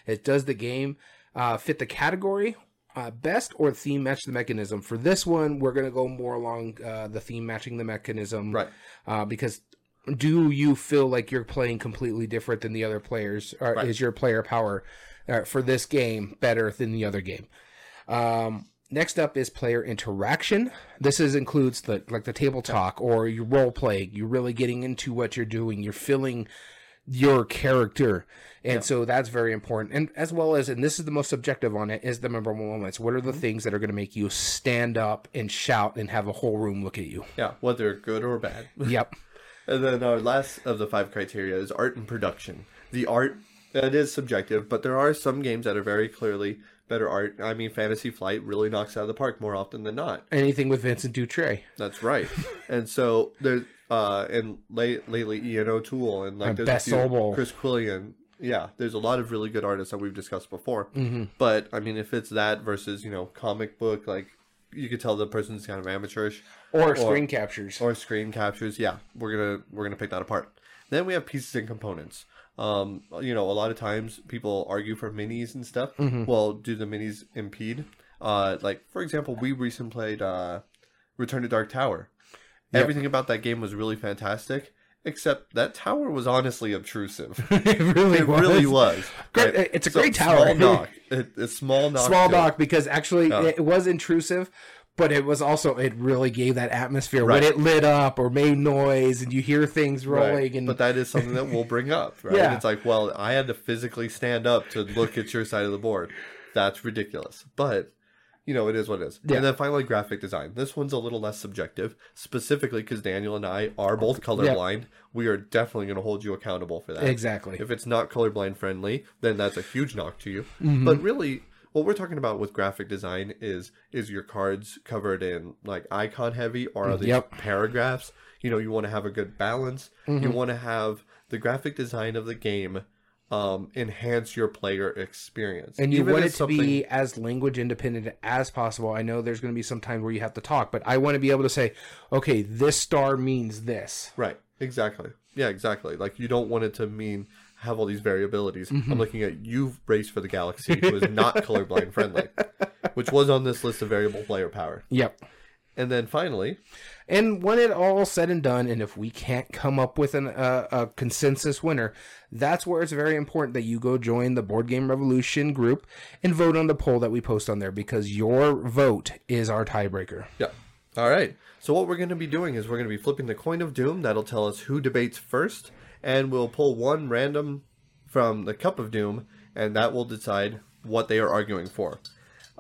It does the game uh, fit the category uh, best or theme match the mechanism? For this one, we're going to go more along uh, the theme matching the mechanism, Right. Uh, because do you feel like you're playing completely different than the other players, or Right. is your player power uh, for this game better than the other game? Um, next up is player interaction. This is includes the like the table talk or your role playing. You're really getting into what you're doing. You're feeling your character, and so that's very important. And as well as, and this is the most subjective on it, is the memorable moments. What are the things that are going to make you stand up and shout and have a whole room look at you? Yeah, whether good or bad. yep. And then our last of the five criteria is art and production. The art it is subjective, but there are some games that are very clearly better art. I mean, Fantasy Flight really knocks out of the park more often than not. Anything with Vincent Dutrait. That's right. and so there's uh and late, lately Ian O'Toole and like there's few- Chris Quilliams. Yeah, there's a lot of really good artists that we've discussed before. Mm-hmm. But I mean, if it's that versus you know comic book, like you could tell the person's kind of amateurish Or screen captures. or screen captures. Yeah, we're gonna we're gonna pick that apart. Then we have pieces and components. Um, you know, a lot of times people argue for minis and stuff. Mm-hmm. Well, do the minis impede? Uh, like for example, we recently played uh, Return to Dark Tower. Yep. Everything about that game was really fantastic, except that tower was honestly obtrusive. it really It was. really was. Great- Right? it's a So, great tower. Small knock. It, it's small knock. Small it. because actually it was intrusive, but it was also it really gave that atmosphere when it lit up or made noise and you hear things rolling Right. and But that is something that we'll bring up, right? Yeah. It's like, well, I had to physically stand up to look at your side of the board. That's ridiculous. But, you know, it is what it is. Yeah. And then finally, graphic design. This one's a little less subjective, specifically because Daniel and I are both colorblind. We are definitely going to hold you accountable for that. exactly. If it's not colorblind friendly, then that's a huge knock to you. Mm-hmm. But really, what we're talking about with graphic design is is your cards covered in like icon heavy or are they Yep. paragraphs? You know, you want to have a good balance. You Mm-hmm. want to have the graphic design of the game um, enhance your player experience. and you Even want it to be as language independent as possible. I know there's going to be some time where you have to talk, but I want to be able to say, okay, this star means this. Right. Exactly. Yeah, exactly. Like you don't want it to mean have all these variabilities. Mm-hmm. I'm looking at you race for the galaxy who is not colorblind friendly, which was on this list of variable player power. Yep. And then finally, And when it all said and done, and if we can't come up with an, uh, a consensus winner, that's where it's very important that you go join the Board Game Revolution group and vote on the poll that we post on there because your vote is our tiebreaker. yeah. All right. So what we're going to be doing is we're going to be flipping the coin of doom. That'll tell us who debates first, and we'll pull one random from the cup of doom, and that will decide what they are arguing for.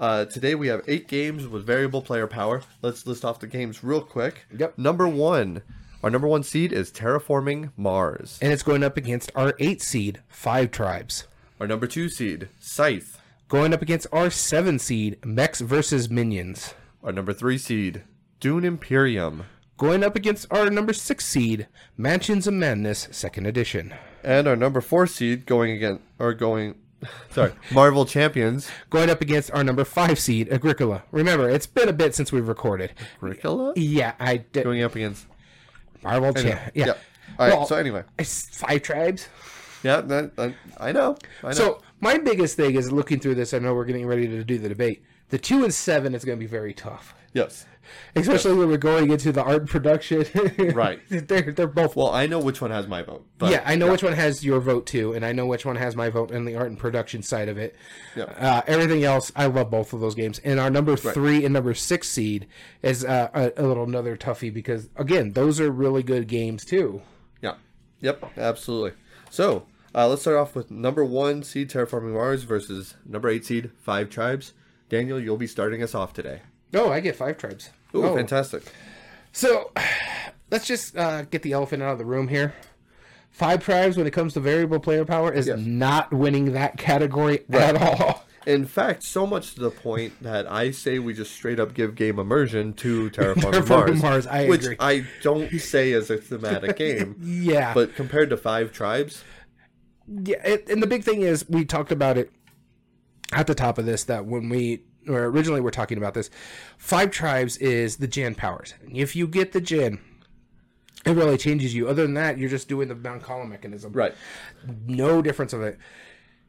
Uh, today we have eight games with variable player power. Let's list off the games real quick. Yep. Number one, our number one seed is Terraforming Mars. And it's going up against our eight seed, Five Tribes. Our number two seed, Scythe. Going up against our seven seed, Mechs versus Minions. Our number three seed, Dune Imperium. Going up against our number six seed, Mansions of Madness, second edition. And our number four seed going again or going sorry, Marvel Champions. Going up against our number five seed, Agricola. Remember, it's been a bit since we've recorded. Agricola? Yeah, I did. Going up against Marvel Champ. Yeah. Yep. All right, Well, so anyway. it's five tribes. Yeah, that, that- I know. I know. So my biggest thing is looking through this. I know we're getting ready to do the debate. The two and seven is going to be very tough. yes. especially when we're going into the art and production. Right. they're they're both. Well, I know which one has my vote. But yeah, I know which one has your vote too, and I know which one has my vote in the art and production side of it. Yeah. Uh, everything else, I love both of those games. And our number three and number six seed is uh, a, a little another toughie because again, those are really good games too. Yeah. Yep. Absolutely. So uh, let's start off with number one seed Terraforming Mars versus number eight seed Five Tribes. Daniel, you'll be starting us off today. Oh, I get five tribes. Ooh, oh. fantastic. So let's just uh, get the elephant out of the room here. Five tribes, when it comes to variable player power, is Yes. not winning that category at all. In fact, so much to the point that I say we just straight up give game immersion to Terraforming, Terraforming Mars, Mars, I which agree. I don't say as a thematic game, Yeah, but compared to Five Tribes, yeah. It, and the big thing is, we talked about it at the top of this that when we or originally we're talking about this, five tribes is the djinn powers. If you get the djinn, it really changes you. Other than that, you're just doing the Mancala mechanism. right? no difference of it.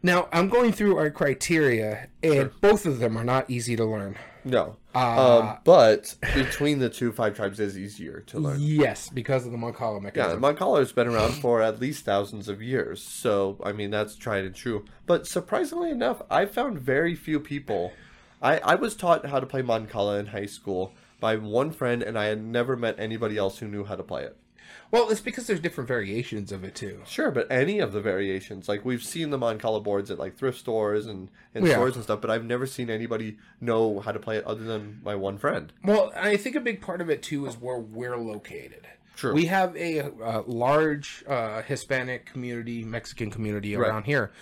Now I'm going through our criteria, and both of them are not easy to learn. No, Uh, um, but between the two, Five Tribes is easier to learn. Yes, because of the Mancala Yeah, mechanism. Mancala has been around for at least thousands of years, so I mean that's tried and true. But surprisingly enough, I found very few people. I I was taught how to play Mancala in high school by one friend, and I had never met anybody else who knew how to play it. Well, it's because there's different variations of it too. Sure, but any of the variations, like we've seen the Mancala boards at like thrift stores and, and Yeah. stores and stuff, but I've never seen anybody know how to play it other than my one friend. Well, I think a big part of it too is where we're located. True. We have a, uh large uh, Hispanic community, Mexican community Right. around here.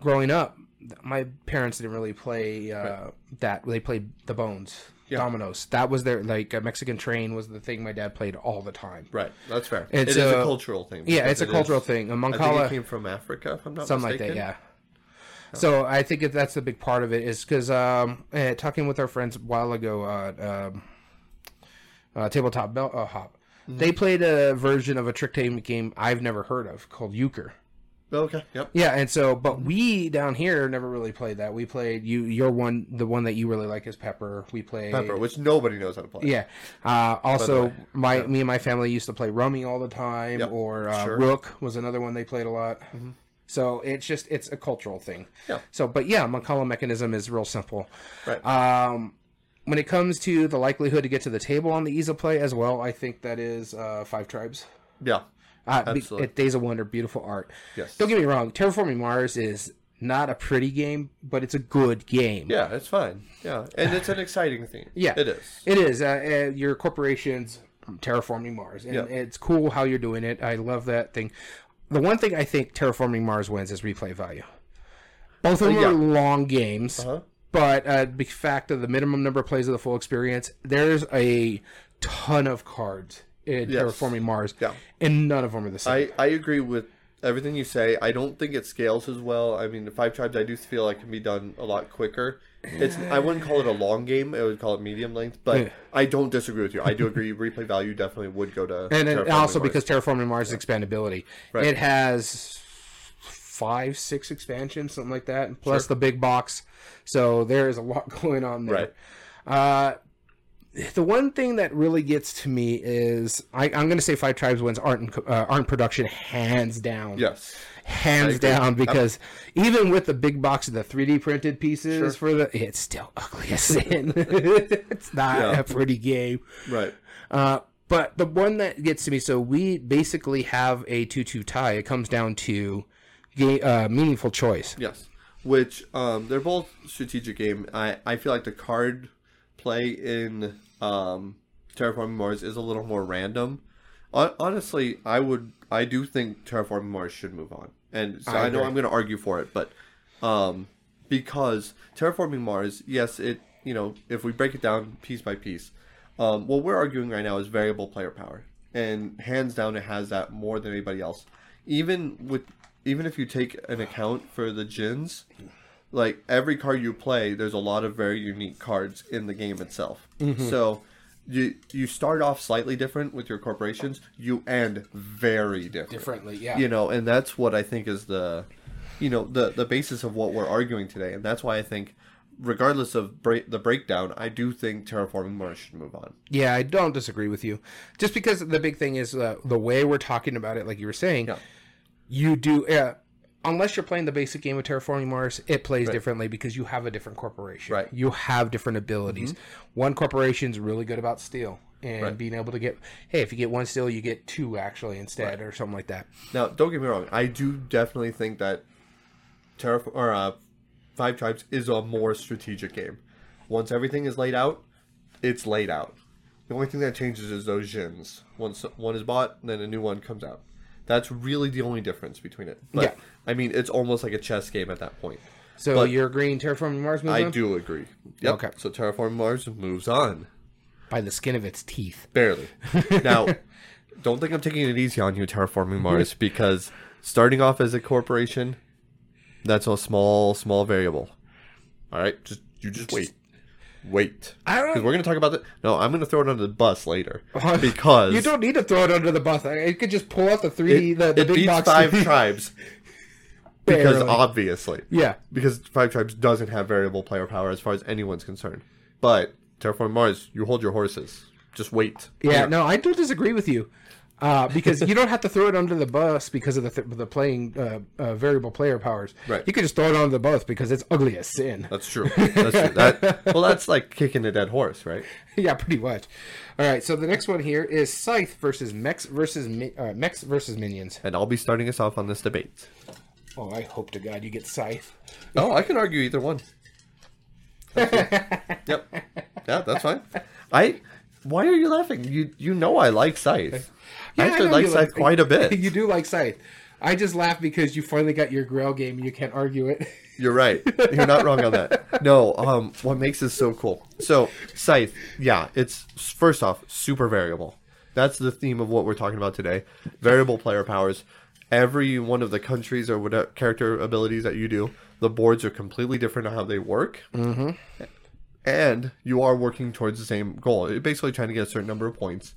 Growing up, my parents didn't really play uh, that. They played the bones, Yeah. dominoes. That was their like a Mexican train was the thing my dad played all the time. Right, that's fair. It's It's a a- cultural thing. Yeah, it's a it cultural is- thing. A I think Mancala, it came from Africa, if I'm not something like mistaken. that. Yeah. So I think if that's the big part of it is because um, eh, talking with our friends a while ago, uh, um, uh, tabletop bell uh, hop, Mm-hmm. they played a version of a trick taking game I've never heard of called Euchre. Okay. Yep. Yeah, and so but we down here never really played that. We played you your one the one that you really like is Pepper. We played Pepper, which nobody knows how to play. Yeah. Uh, also, my me and my family used to play Rummy all the time, Yep, or uh, sure. Mm-hmm. Rook was another one they played a lot. So it's just it's a cultural thing. Yeah. So, but yeah, Mancala mechanism is real simple. Right. Um, when it comes to the likelihood to get to the table on the ease of play as well, I think that is uh, Five Tribes. yeah. Uh, Absolutely. it, Days of Wonder, beautiful art. Yes. Don't get me wrong, Terraforming Mars is not a pretty game, but it's a good game. Yeah, it's fine. Yeah, and it's an exciting thing. Yeah, it is. It is. Uh, uh, your corporation's terraforming Mars, and Yeah. it's cool how you're doing it. I love that thing. The one thing I think terraforming Mars wins is replay value. Both of them yeah. are long games, Uh-huh. but uh, the fact of the minimum number of plays of the full experience, there's a ton of cards Yes. terraforming Mars, Yeah. and none of them are the same. I, I agree with everything you say. I don't think it scales as well. I mean, the five tribes I do feel like can be done a lot quicker. It's I wouldn't call it a long game. I would call it medium length. But Yeah. I don't disagree with you. I do agree. replay value definitely would go to and Terraforming also Mars. because terraforming Mars expandability, Right. it has five, six expansions, something like that, plus the big box. So there is a lot going on there. Right. Uh, the one thing that really gets to me is I, I'm going to say Five Tribes wins art and uh, art and production hands down. yes, hands down because even with the big box of the 3D printed pieces Sure. for the, it's still ugly as sin. it's not Yeah. a pretty game. right. Uh, but the one that gets to me, so we basically have a two-two tie. It comes down to ga- uh, meaningful choice. Yes, which um, they're both strategic game. I I feel like the card play in um, Terraforming Mars is a little more random. Hon- Honestly, I would I do think Terraforming Mars should move on, and so I I, know. I'm going to argue for it, but um, because Terraforming Mars, yes, it you know if we break it down piece by piece, um, what we're arguing right now is variable player power, and hands down, it has that more than anybody else. Even with even if you take an account for the djinns, like every card you play, there's a lot of very unique cards in the game itself. So you you start off slightly different with your corporations, you end very different. Differently, yeah. You know, and that's what I think is the you know, the the basis of what we're arguing today. And that's why I think regardless of break, the breakdown, I do think Terraforming Mars should move on. Yeah, I don't disagree with you. Just because the big thing is uh, the way we're talking about it, like you were saying, Yeah. you do. Uh, unless you're playing the basic game of Terraforming Mars, it plays differently because you have a different corporation. Right. Mm-hmm. You have different abilities. One corporation's really good about steel and Right. being able to get. Hey, if you get one steel, you get two actually instead, or something like that. Now, don't get me wrong. I do definitely think that Terraform or uh, Five Tribes is a more strategic game. Once everything is laid out, it's laid out. The only thing that changes is those djinns. Once one is bought, then a new one comes out. That's really the only difference between it. But Yeah. I mean, it's almost like a chess game at that point. So But- you're agreeing Terraforming Mars moves I on? do agree. Yep. Okay. So terraforming Mars moves on. by the skin of its teeth. Barely. now, don't think I'm taking it easy on you, Terraforming Mars, because starting off as a corporation, that's a small, small variable. All right, just you just wait, wait, I don't- because we're gonna talk about that. No, I'm gonna throw it under the bus later because You don't need to throw it under the bus. It could just pull out the 3D, it, the, the it big beats box. five 3D. tribes because Barely. obviously, Yeah. because five tribes doesn't have variable player power as far as anyone's concerned. But Terraform Mars, you hold your horses. Just wait. Yeah, no, I don't disagree with you. Uh, because you don't have to throw it under the bus because of the th- the playing uh, uh, variable player powers. Right. You could just throw it under the bus because it's ugly as sin. That's true. That's true. That, well, that's like kicking a dead horse, right? yeah, pretty much. All right, so the next one here is Scythe versus Mechs versus Mi- uh, Mechs versus Minions. And I'll be starting us off on this debate. Oh, I hope to God you get Scythe. Oh, I can argue either one. Yep. Yeah, that's fine. I. Why are you laughing? You you know I like Scythe. I actually know like Scythe quite a bit. you do like Scythe. I just laugh because you finally got your Grail game and you can't argue it. You're right. You're not wrong on that. No, um, what makes this so cool? So, Scythe, yeah, it's first off super variable. That's the theme of what we're talking about today. Variable player powers. Every one of the countries or whatever character abilities that you do, the boards are completely different on how they work. Mm-hmm. And you are working towards the same goal. You're basically trying to get a certain number of points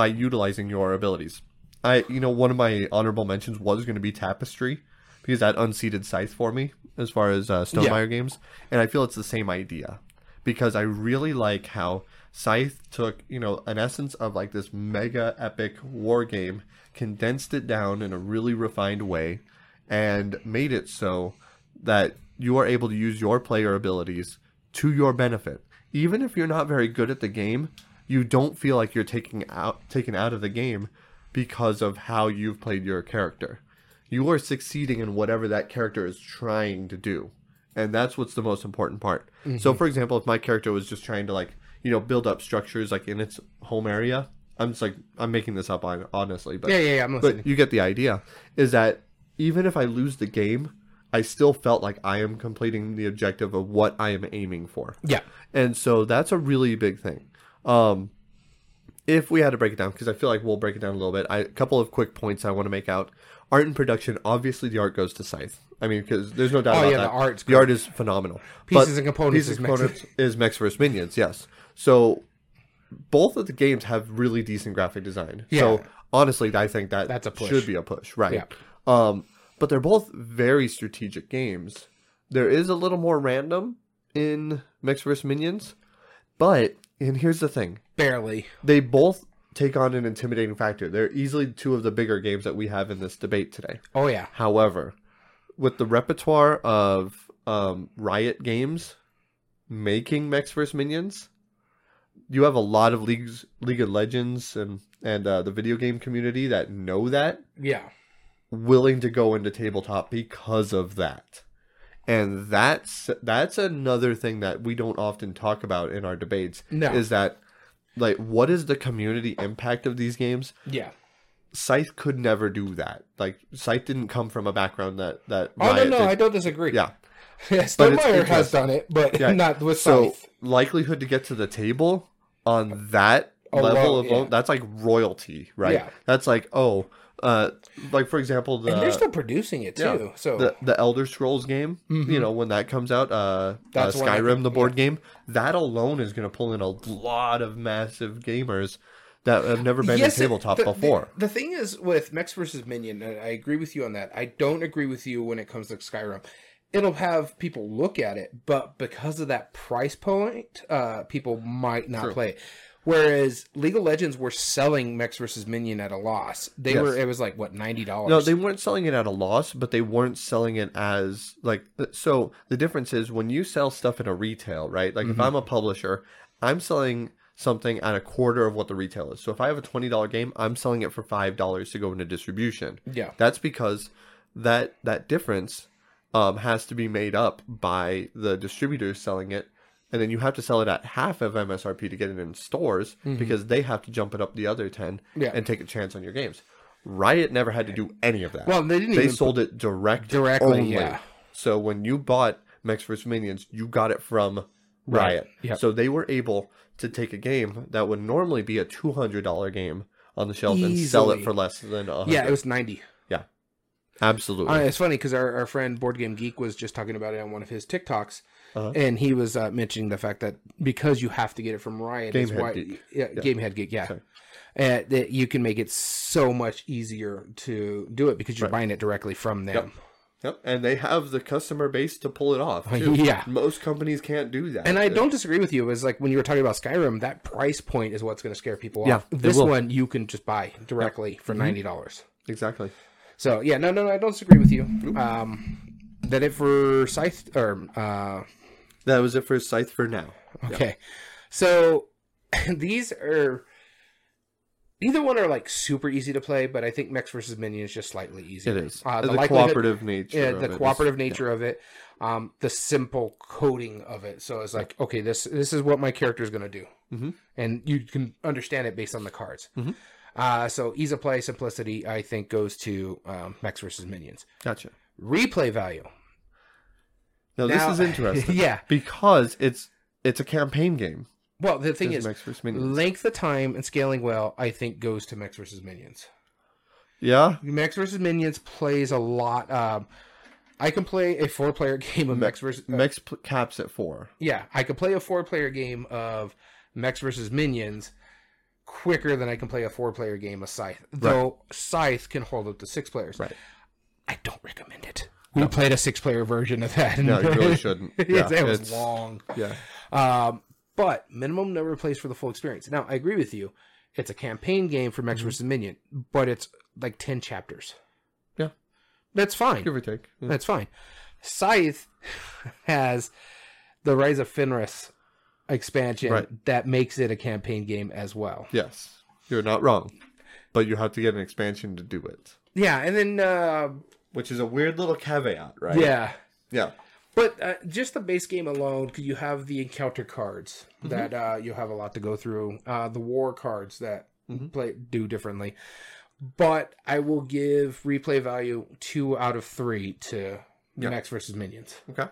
by utilizing your abilities. I, you know, one of my honorable mentions was going to be Tapestry because that unseated Scythe for me as far as uh, Stonemaier games, and I feel it's the same idea because I really like how Scythe took, you know, an essence of like this mega epic war game, condensed it down in a really refined way, and made it so that you are able to use your player abilities to your benefit. Even if you're not very good at the game, you don't feel like you're taking out taken out of the game because of how you've played your character. You are succeeding in whatever that character is trying to do. And that's what's the most important part. So mm-hmm. for example, if my character was just trying to like, you know, build up structures like in its home area, I'm just like I'm making this up on honestly, but yeah, yeah, yeah, I'm but you get the idea. Is that even if I lose the game, I still felt like I am completing the objective of what I am aiming for. yeah. And so that's a really big thing. Um, if we had to break it down, because I feel like we'll break it down a little bit, I, a couple of quick points I want to make out. Art and production, obviously the art goes to Scythe. I mean, because there's no doubt Oh, about yeah, that. the art's the art is phenomenal. Pieces and components Pieces is components is Mechs vs. Minions, yes. So both of the games have really decent graphic design. Yeah. So honestly, I think that That's a push. should be a push, right? Yeah. Um, but they're both very strategic games. There is a little more random in Mechs vs. Minions, but and here's the thing: Barely. they both take on an intimidating factor. They're easily two of the bigger games that we have in this debate today. Oh yeah. However, with the repertoire of um, Riot Games making Mechs vs. Minions, you have a lot of leagues, League of Legends, and and uh, the video game community that know that Yeah. willing to go into tabletop because of that. And that's that's another thing that we don't often talk about in our debates No. is that like what is the community impact of these games? Yeah. Scythe could never do that. Like Scythe didn't come from a background that that Oh no, Riot no, did. I don't disagree. yeah. Yeah, has done it, but Yeah. not with Scythe. So Scythe. likelihood to get to the table on that Alone, level of yeah. that's like royalty, right? Yeah. That's like oh, uh, like for example the and they're still producing it too. yeah, so the the Elder Scrolls game, you know, when that comes out, uh, uh Skyrim, the board game, that alone is going to pull in a lot of massive gamers that have never been Yes, in tabletop the- the- before. The, thing is with Mechs versus Minion, and I agree with you on that. I don't agree with you when it comes to Skyrim. it'll have people look at it, but because of that price point, uh, people might not True. play it. Whereas League of Legends were selling Mechs versus Minion at a loss. They Yes. were it was like what ninety dollars. No, they weren't selling it at a loss, but they weren't selling it as like so the difference is when you sell stuff in a retail, right? Like if Mhm. I'm a publisher, I'm selling something at a quarter of what the retail is. So if I have a $20 game, I'm selling it for $5 to go into distribution. yeah, That's because that that difference um, has to be made up by the distributors selling it, and then you have to sell it at half of MSRP to get it in stores because they have to jump it up the other ten Mm-hmm. Yeah. and take a chance on your games. Riot never had to do any of that. well they didn't they sold it direct Directly, only. yeah. So when you bought Mechs vs Minions, you got it from Right. Riot. Yep. So they were able to take a game that would normally be a two hundred dollar game on the shelf and sell it for less than a yeah, it was ninety. Yeah, Absolutely. Uh, it's funny because our, our friend Board Game Geek was just talking about it on one of his TikToks, Uh-huh. and he was uh, mentioning the fact that because you have to get it from Riot, is Gamehead why, Geek. yeah, Yeah. Gamehead Geek, yeah, uh, that you can make it so much easier to do it because you're Right. buying it directly from them. Yep, and they have the customer base to pull it off. Too. Yeah. most companies can't do that. And I don't disagree with you. It's like when you were talking about Skyrim, that price point is what's going to scare people Yeah, off. This will. one you can just buy directly for ninety dollars. exactly. So yeah, no, no, no, I don't disagree with you. Um, that it for Scythe or uh, That was it for Scythe for now. Okay. So these are either one are like super easy to play, but I think Mechs versus Minion is just slightly easier. It is Uh, the, the cooperative nature. Yeah, of the it is- cooperative nature of it, um, the simple coding of it. So it's like, okay, this this is what my character is going to do, Mhm. and you can understand it based on the cards. Mhm. Uh, so ease of play, simplicity, I think goes to um, Mechs versus Minions. Gotcha. Replay value. Now, Now- this is interesting. yeah. because it's it's a campaign game. Well, the thing is, Mechs vs. Minions. length of time and scaling well, I think goes to Mechs versus Minions. Yeah, Mechs versus Minions plays a lot. Um, I can play a four-player game of Mechs versus. uh, Mechs p- caps at four. yeah, I can play a four-player game of Mechs versus Minions quicker than I can play a four-player game of Scythe. Though Scythe can hold up to six players. Right. I don't recommend it. We played a six-player version of that. and No, you really shouldn't. Yeah, it was it's- long. Yeah, Um, but minimum number of plays for the full experience. Now, I agree with you. It's a campaign game for Mm-hmm. Mechs versus Minion, but it's like 10 chapters. Yeah. That's fine. give or take. Yeah. That's fine. Scythe has the Rise of Fenris expansion Right. that makes it a campaign game as well. Yes, you're not wrong, but you have to get an expansion to do it, Yeah, and then uh, which is a weird little caveat, right? yeah, yeah. but uh, just the base game alone, you have the encounter cards Mm-hmm. that uh, you have a lot to go through, uh, the war cards that Mm-hmm. play do differently. But I will give replay value two out of three to Yeah. Mechs versus Minions. Okay.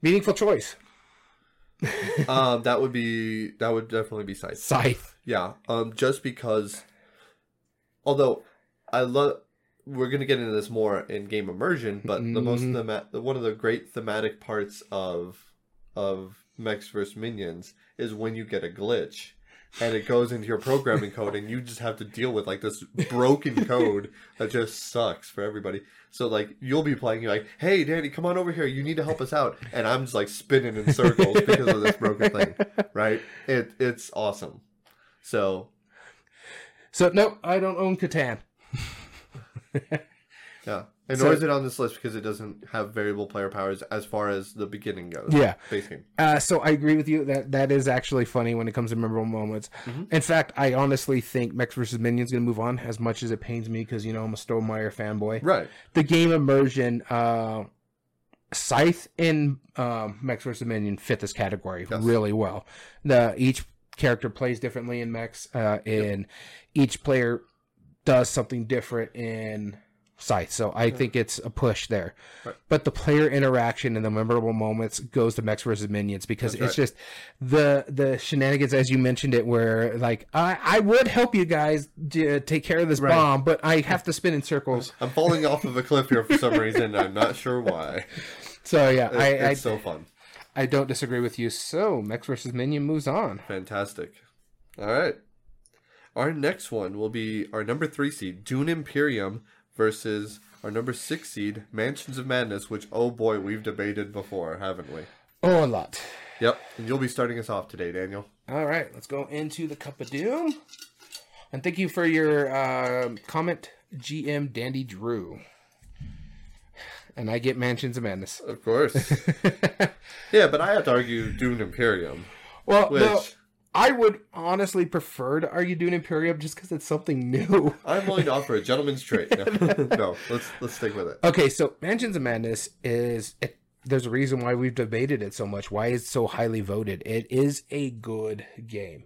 Meaningful choice. um, that would be that would definitely be Scythe. Scythe. Yeah, um, just because, although I love, we're gonna get into this more in game immersion, but the most Mhm. thema- the one of the great thematic parts of of Mechs vs Minions is when you get a glitch, and it goes into your programming code, and you just have to deal with like this broken code that just sucks for everybody. So like you'll be playing, you're like, "Hey, Danny, come on over here. You need to help us out," and I'm just like spinning in circles because of this broken thing. Right? It it's awesome. So So no, I don't own Catan. yeah, and So- nor is it on this list because it doesn't have variable player powers as far as the beginning goes. Yeah. base game. Uh, so I agree with you that that is actually funny when it comes to memorable moments. Mhm. In fact, I honestly think Mechs vs. Minions going to move on as much as it pains me because you know I'm a Stonemaier fanboy. Right. The game immersion, uh, Scythe and um, Mechs vs. Minion fit this category Yes. really well. The each character plays differently in Mechs, uh, and each player does something different in Scythe. So I think it's a push there. Right. But the player interaction and the memorable moments goes to Mechs versus Minions because That's it's just the the shenanigans as you mentioned it, where like I I would help you guys d- take care of this Right. bomb, but I have to spin in circles. I'm falling off of a cliff here for some reason. I'm not sure why. So yeah, It- I I, it's so fun. I don't disagree with you. So Mechs versus Minion moves on. Fantastic. All right. Our next one will be our number three seed, Dune Imperium versus our number six seed, Mansions of Madness, which oh boy, we've debated before, haven't we? Oh, a lot. Yep. And you'll be starting us off today, Daniel. All right, let's go into the Cup of Doom. And thank you for your uh, comment, GM Dandy Drew. And I get Mansions of Madness. Of course. yeah, but I have to argue Dune Imperium, Well, which no, I would honestly prefer to argue Dune Imperium just because it's something new. I'm willing to offer a gentleman's trade. No, no, let's let's stick with it. Okay, so Mansions of Madness is it, there's a reason why we've debated it so much. Why it's so highly voted. It is a good game,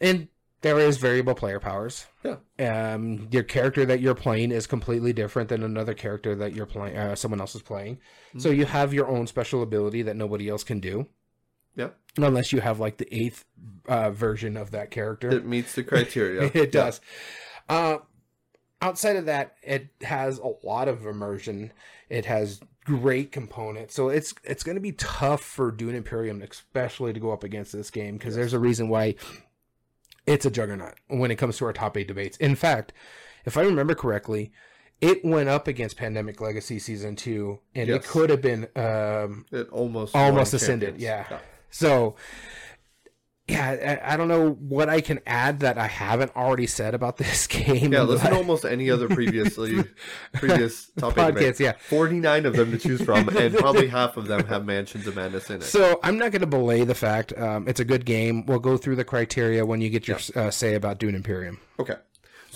and there is variable player powers. Yeah. Um, your character that you're playing is completely different than another character that you're playing. Uh, someone else is playing. So you have your own special ability that nobody else can do, Yep. unless you have like the eighth uh, version of that character. It meets the criteria. it does. Uh, outside of that, it has a lot of immersion. It has great components, so it's it's going to be tough for Dune Imperium, especially to go up against this game because there's a reason why it's a juggernaut when it comes to our top eight debates. In fact, if I remember correctly. It went up against Pandemic Legacy Season 2, and it could have been um, It almost almost ascended. champions. Yeah. So, yeah, I, I don't know what I can add that I haven't already said about this game. Yeah, listen to almost any other previously previous top Podcasts, yeah. Forty nine of them to choose from, and probably half of them have Mansions of Madness in it. So I'm not going to belay the fact um, it's a good game. We'll go through the criteria when you get your uh, say about Dune Imperium. Okay.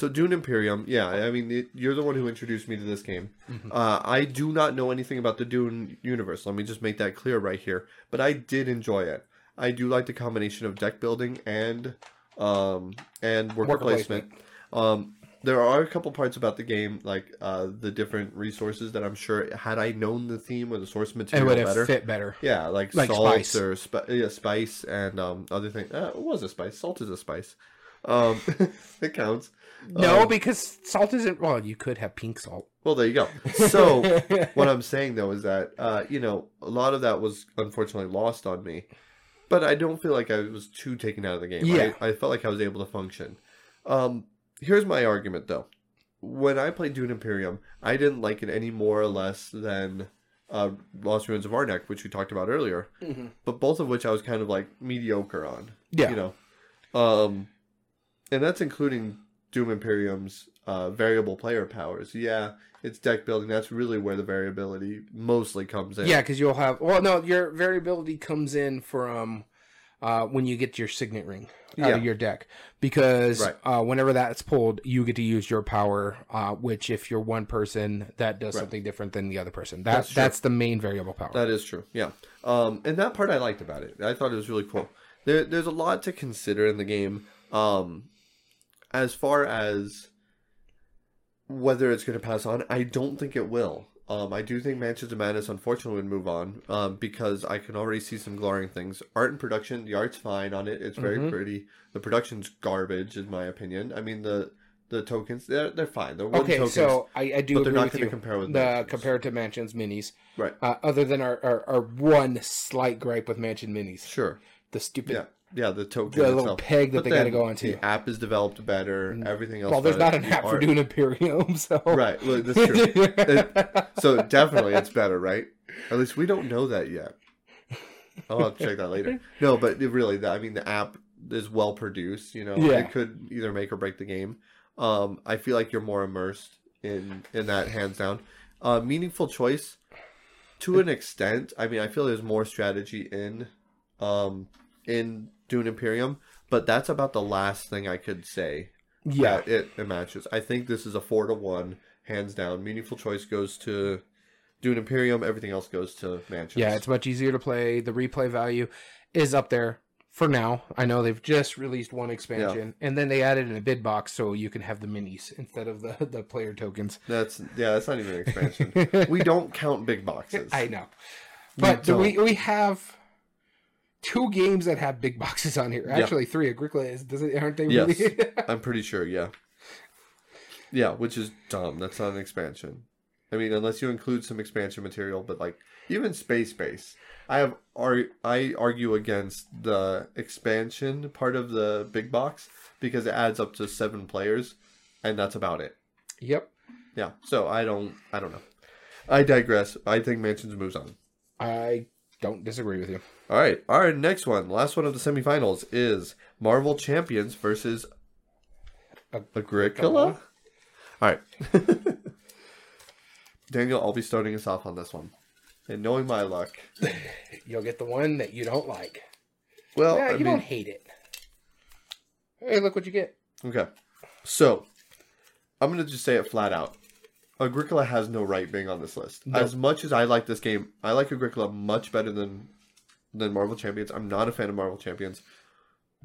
So Dune Imperium, yeah, I mean, it, you're the one who introduced me to this game. Mm-hmm. Uh, I do not know anything about the Dune universe. Let me just make that clear right here. But I did enjoy it. I do like the combination of deck building and um, and worker, Worker placement. Um, there are a couple parts about the game, like uh, the different resources that I'm sure had I known the theme or the source material, It would have better, fit better. yeah, like, Like salt spice. or spi- yeah, spice and um, other things. Uh, it was a spice. Salt is a spice. Um, it counts. No, Um, because salt isn't. Well, you could have pink salt. well, there you go. So what I'm saying though is that uh, you know a lot of that was unfortunately lost on me, but I don't feel like I was too taken out of the game. Yeah. I, I felt like I was able to function. Um, here's my argument though. When I played Dune Imperium, I didn't like it any more or less than uh, Lost Ruins of Arnak, which we talked about earlier. But both of which I was kind of like mediocre on. Yeah. You know, um, and that's including Dune Imperium's uh, variable player powers. Yeah, it's deck building. That's really where the variability mostly comes in. Yeah, because you'll have. Well, no, your variability comes in from uh, when you get your signet ring out Yeah. of your deck, because Right. uh, whenever that's pulled, you get to use your power. Uh, which, if you're one person, that does something different than the other person. That, That's that's, true. the main variable power. That is true. Yeah. Um, and that part I liked about it. I thought it was really cool. There, there's a lot to consider in the game. Um, as far as whether it's going to pass on, I don't think it will. Um, I do think Mansions of Madness unfortunately would move on um, because I can already see some glaring things. Art and production, the art's fine on it. It's very Mhm. pretty. The production's garbage, in my opinion. I mean the the tokens, they're they're fine. They're okay, tokens. so I, I do but they're not gonna compare with the Mansions. compared to Mansions Minis, right. uh, other than our, our, our one slight gripe with Mansion Minis, Sure. the stupid. Yeah, yeah, the token The little itself. peg that But they gotta go onto. The app is developed better. Everything else. Well, there's not an the app for art- Dune Imperium, so Right, well, that's true. It- so definitely, it's better, right? At least we don't know that yet. I'll have to check that later. No, but it really, I mean, the app is well produced. You know, Yeah. it could either make or break the game. Um, I feel like you're more immersed in in that hands down. Uh, meaningful choice, to an extent. I mean, I feel there's more strategy in, um, in Dune Imperium, but that's about the last thing I could say yeah, that it, it matches. I think this is a four to one, hands down. Meaningful choice goes to Dune Imperium. Everything else goes to Mansions. Yeah, it's much easier to play. The replay value is up there for now. I know they've just released one expansion, and then they added in a bid box so you can have the minis instead of the the player tokens. that's yeah. That's not even an expansion. we don't count big boxes. I know, but we we have two games that have big boxes on here. Actually, three. Agricola is does it? Aren't they Yes. really? I'm pretty sure. Yeah. Yeah, which is dumb. That's not an expansion. I mean, unless you include some expansion material, but like even space base, I have ar- I argue against the expansion part of the big box because it adds up to seven players, and that's about it. yep. Yeah. So I don't. I don't know. I digress. I think Mansions moves on. I don't disagree with you. All right. Our next one, last one of the semifinals, is Marvel Champions versus Agricola. All right. Daniel, I'll be starting us off on this one. And knowing my luck, You'll get the one that you don't like. well, yeah, I you mean, don't hate it. Hey, look what you get. okay. So, I'm going to just say it flat out. Agricola has no right being on this list. Nope. As much as I like this game, I like Agricola much better than than Marvel Champions. I'm not a fan of Marvel Champions.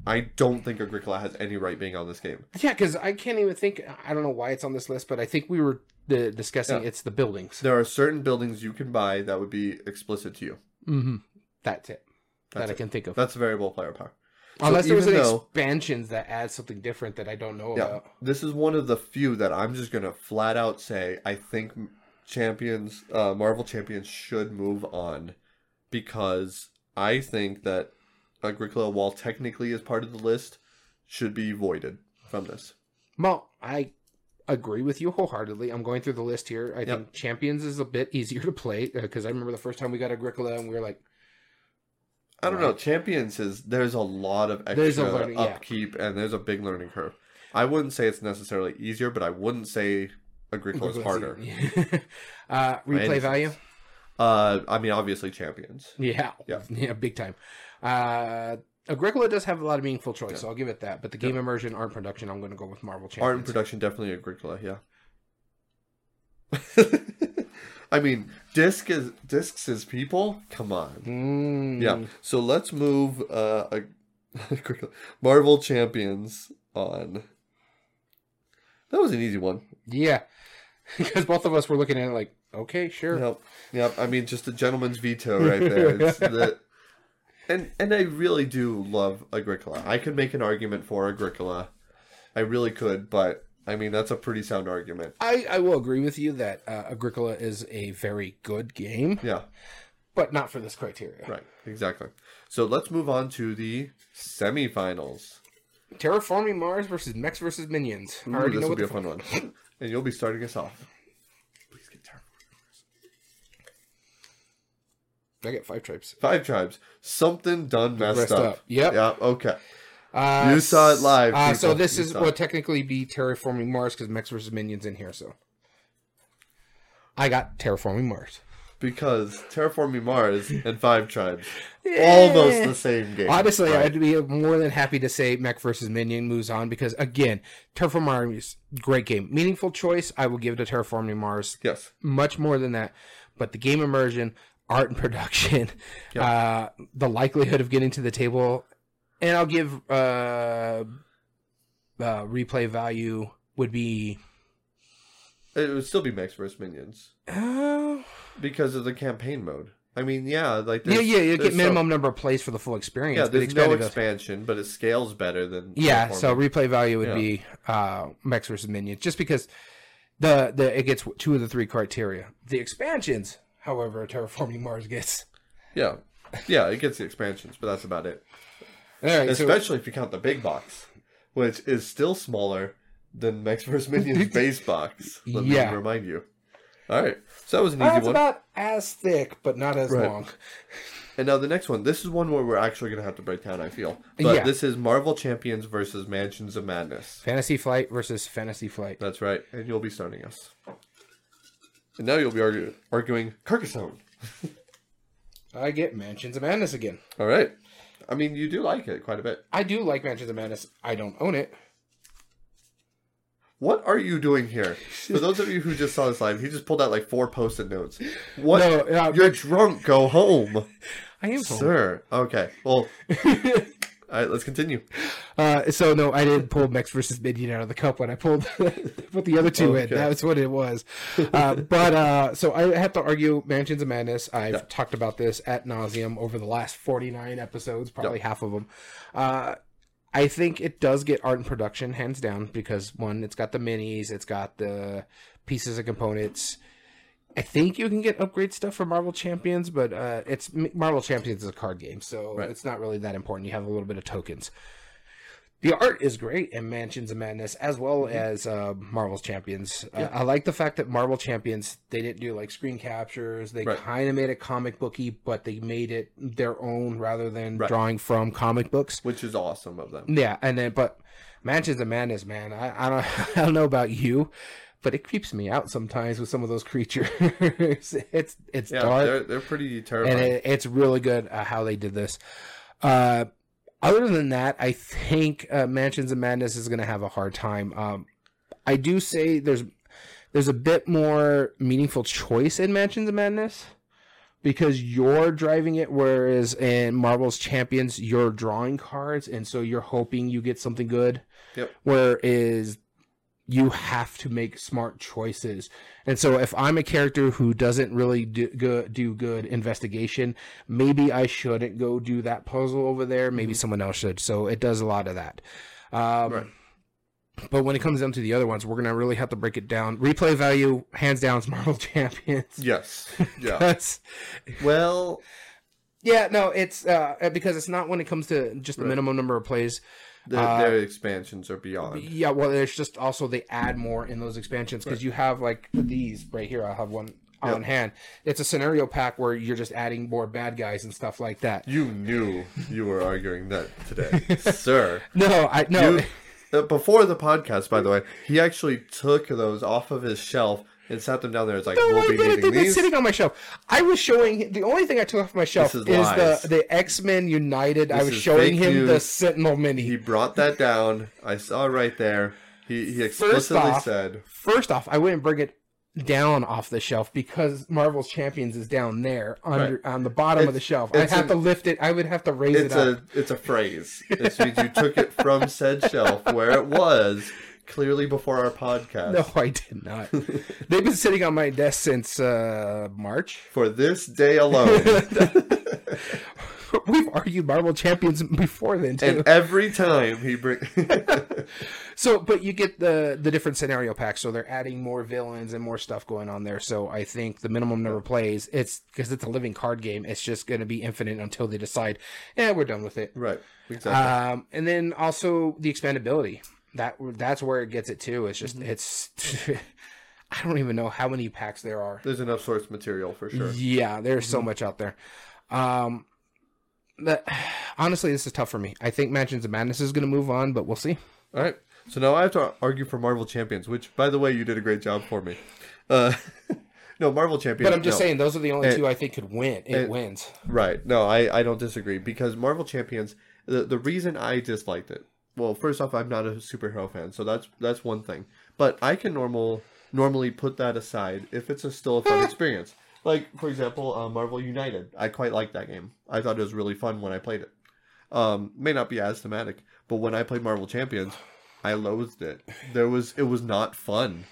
I don't think Agricola has any right being on this game. Yeah, because I can't even think. I don't know why it's on this list, but I think we were the, discussing Yeah. it's the buildings. There are certain buildings you can buy that would be explicit to you. Mm-hmm. That's it. That's that I can think of. That's variable player power. So Unless there was an though- expansions that add something different that I don't know Yeah, about. this is one of the few that I'm just gonna flat out say I think champions, uh, Marvel champions should move on because I think that Agricola, while technically is part of the list, should be voided from this. Well, I agree with you wholeheartedly. I'm going through the list here. I think Champions is a bit easier to play because I remember the first time we got Agricola and we were like, I don't know. Champions is there's a lot of extra learning- yeah. upkeep and there's a big learning curve. I wouldn't say it's necessarily easier, but I wouldn't say Agricola is harder. uh, replay value? Uh, I mean, obviously champions. Yeah. Yeah. Yeah, big time. Uh, Agricola does have a lot of meaningful choice, so I'll give it that. But the game immersion, art production, I'm going to go with Marvel Champions. Art and production definitely Agricola, yeah. I mean, disc is discs is people. Come on, Mm. yeah. So let's move uh, Agricola- Marvel Champions on. That was an easy one. Yeah. because both of us were looking at it like, okay, sure. Yep, yep. I mean, just a gentleman's veto right there. It's the, and and I really do love Agricola. I could make an argument for Agricola. I really could, but I mean that's a pretty sound argument. I, I will agree with you that uh, Agricola is a very good game, Yeah. but not for this criteria. Right, exactly. So let's move on to the semifinals. Terraforming Mars versus Mechs versus Minions. I Ooh, already this know will what be a fun one. And you'll be starting us off. Please get terrible. I get five tribes. Five tribes. Something done messed, Messed up. up. Yep. Yeah, okay. Uh, You saw it live, Uh, so this You is it. technically be Terraforming Mars because Mechs versus Minions in here. So I got Terraforming Mars. Because Terraforming Mars and Five Tribes. Almost the same game. Honestly, Right. I'd be more than happy to say Mech versus Minion moves on because again, Terraforming Mars, great game, meaningful choice. I will give to Terraforming Mars Yes. much more than that. But the game immersion, art and production, uh, the likelihood of getting to the table, and I'll give uh, uh, replay value would be It would still be Mechs versus Minions. uh, Because of the campaign mode. I mean, yeah, like yeah, yeah. You get minimum some- number of plays for the full experience. yeah, there's no expansion, but it scales better than Yeah, so replay value would Yeah. be uh, Mechs versus Minions, just because the the it gets two of the three criteria. The expansions, however, Terraforming Mars gets. yeah. Yeah, it gets the expansions, but that's about it. All right, so Especially if you count the big box, which is still smaller than Mechs vs. Minions base box. Let Yeah. me remind you. All right, so that was an easy one. about as thick, but not as Right. long. And now the next one. This is one where we're actually going to have to break down. I feel, but Yeah. this is Marvel Champions versus Mansions of Madness. Fantasy Flight versus Fantasy Flight. That's right, and you'll be starting us. And now you'll be argu- arguing Carcassonne. I get Mansions of Madness again. All right. I mean, you do like it quite a bit. I do like Mansions of Madness. I don't own it. What are you doing here? For those of you who just saw this live, he just pulled out like four post-it notes. What? No, uh, You're drunk. Go home, I am home. sir. Okay. Well, all right. Let's continue. Uh, so no, I didn't pull Mechs versus Minion out of the cup when I pulled put the other two in. Okay. That's what it was. Uh, but uh, so I have to argue Mansions of Madness. I've talked about this at nauseum over the last forty nine episodes, probably half of them. Uh, I think it does get art and production hands down because one, it's got the minis, it's got the pieces and components. I think you can get upgrade stuff for Marvel Champions, but uh, it's Marvel Champions is a card game, so Right. it's not really that important. You have a little bit of tokens The art is great in Mansions of Madness as well as uh, Marvel's Champions. Uh, I like the fact that Marvel Champions they didn't do like screen captures. They Right. kind of made it comic booky, but they made it their own rather than Right. drawing from comic books. which is awesome of them. Yeah, and then but Mansions of Madness, man, I, I don't I don't know about you, but it creeps me out sometimes with some of those creatures. it's it's Yeah, dark they're they're pretty terrifying. and it, it's really good uh, how they did this. Uh, other than that, I think uh, Mansions of Madness is going to have a hard time. Um, I do say there's there's a bit more meaningful choice in Mansions of Madness because you're driving it, whereas in Marvel's Champions you're drawing cards, and so you're hoping you get something good. Yep. Whereas you have to make smart choices. And so if I'm a character who doesn't really do good, do good investigation, maybe I shouldn't go do that puzzle over there. Maybe someone else should. So it does a lot of that. Um, Right. But when it comes down to the other ones, we're gonna really have to break it down. Replay value, hands down, is Marvel Champions. yes. Yeah. Well, yeah, no, it's uh, because it's not when it comes to just the Right. minimum number of plays. Their, Uh, their expansions are beyond. Yeah, well, there's just also they add more in those expansions because you have like these right here. I have one on hand. It's a scenario pack where you're just adding more bad guys and stuff like that. You knew you were arguing that today, sir. No, I no. You, uh, before the podcast, by the way, he actually took those off of his shelf and sat them down there. It's like No, we'll be it. needing these. sitting on my shelf. I was showing the only thing I took off my shelf This is, is the the X Men United. I was showing him the. Sentinel mini. He brought that down. I saw it right there. He he explicitly off- said, First off, I wouldn't bring it down off the shelf because Marvel's Champions is down there under on the bottom of the shelf. I'd have an- to lift it. I would have to raise "It's it up. a it's a phrase. This means you took it from said shelf where it was clearly before our podcast No, I did not. They've been sitting on my desk since uh, March. for this day alone." We've argued Marvel Champions before then too. and every time he bring, so, but you get the the different scenario packs, so they're adding more villains and more stuff going on there. So I think the minimum number of plays, it's because it's a living card game. It's just going to be infinite until they decide, yeah, we're done with it. right, exactly. Um, and then also the expandability. That that's where it gets it too. It's just Mm-hmm. it's. I don't even know how many packs there are. There's enough source material for sure. Yeah, there's Mm-hmm. so much out there. Um, that honestly, this is tough for me. I think Mansions of Madness is going to move on, but we'll see. All right. So now I have to argue for Marvel Champions, which, by the way, you did a great job for me. Uh, no, Marvel Champions. But I'm just no. saying, those are the only And- two I think could win. It and- wins. Right. No, I, I don't disagree because Marvel Champions. The the reason I disliked it. Well, first off, I'm not a superhero fan, so that's that's one thing. But I can normal normally put that aside if it's a still a fun experience. Like for example, uh, Marvel United. I quite liked that game. I thought it was really fun when I played it. Um, may not be as thematic, but when I played Marvel Champions, I loathed it. There was it was not fun.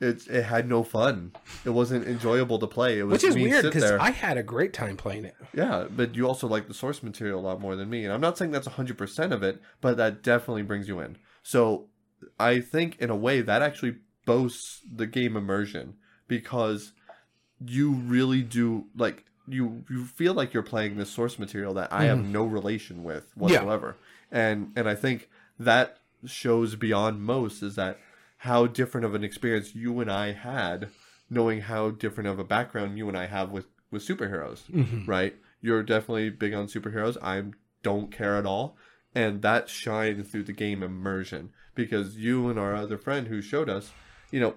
It it had no fun. It wasn't enjoyable to play. It was Which is weird because. I had a great time playing it. Yeah, but you also like the source material a lot more than me. And I'm not saying that's 100% of it, but that definitely brings you in. So I think, in a way, that actually boasts the game immersion because you really do, like, you, you feel like you're playing this source material that I have mm-hmm. no relation with whatsoever. And, and I think that shows beyond most is that how different of an experience you and I had knowing how different of a background you and I have with with superheroes, mm-hmm. right? You're definitely big on superheroes. I don't care at all, and that shines through the game immersion because you and our other friend who showed us, you know,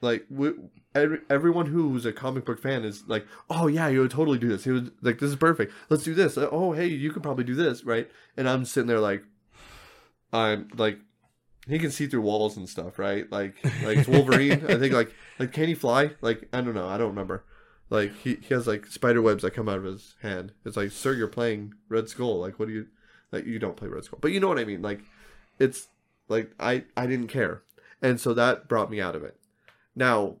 like we, every, everyone who's a comic book fan is like, oh yeah, you would totally do this. He was like, this is perfect. Let's do this. Oh hey, you could probably do this, right? And I'm sitting there like, I'm like, he can see through walls and stuff, right? Like like Wolverine. I think like like can he fly? Like I don't know. I don't remember. Like he, he has like spider webs that come out of his hand. It's like, sir, you're playing Red Skull. Like what do you like you don't play Red Skull. But you know what I mean. Like it's like I I didn't care. And so that brought me out of it. Now,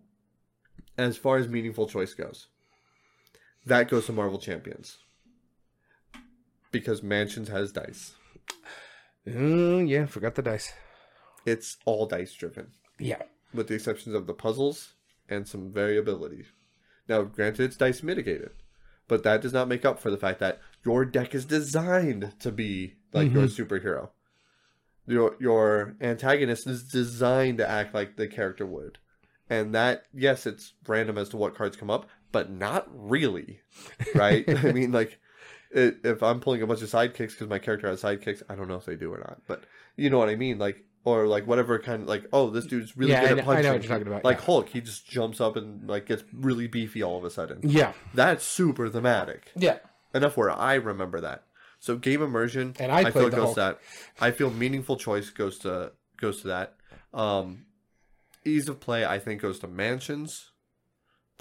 as far as meaningful choice goes, that goes to Marvel Champions. Because Mansions has dice. Mm, yeah, forgot the dice. It's all dice driven. Yeah. with the exceptions of the puzzles and some variability. Now, granted, it's dice mitigated, but that does not make up for the fact that your deck is designed to be like your superhero. your your antagonist is designed to act like the character would, and that yes, it's random as to what cards come up, but not really, right? I mean, like it, if I'm pulling a bunch of sidekicks because my character has sidekicks, I don't know if they do or not, but you know what I mean, like or like whatever kind of like oh this dude's really Yeah, good I at know- I know punching. what you're talking about, Like yeah. Hulk, he just jumps up and like gets really beefy all of a sudden. Yeah. That's super thematic. Yeah. Enough where I remember that. So game immersion, And I feel the goes that. I feel meaningful choice goes to goes to that. Um, ease of play, I think, goes to mansions.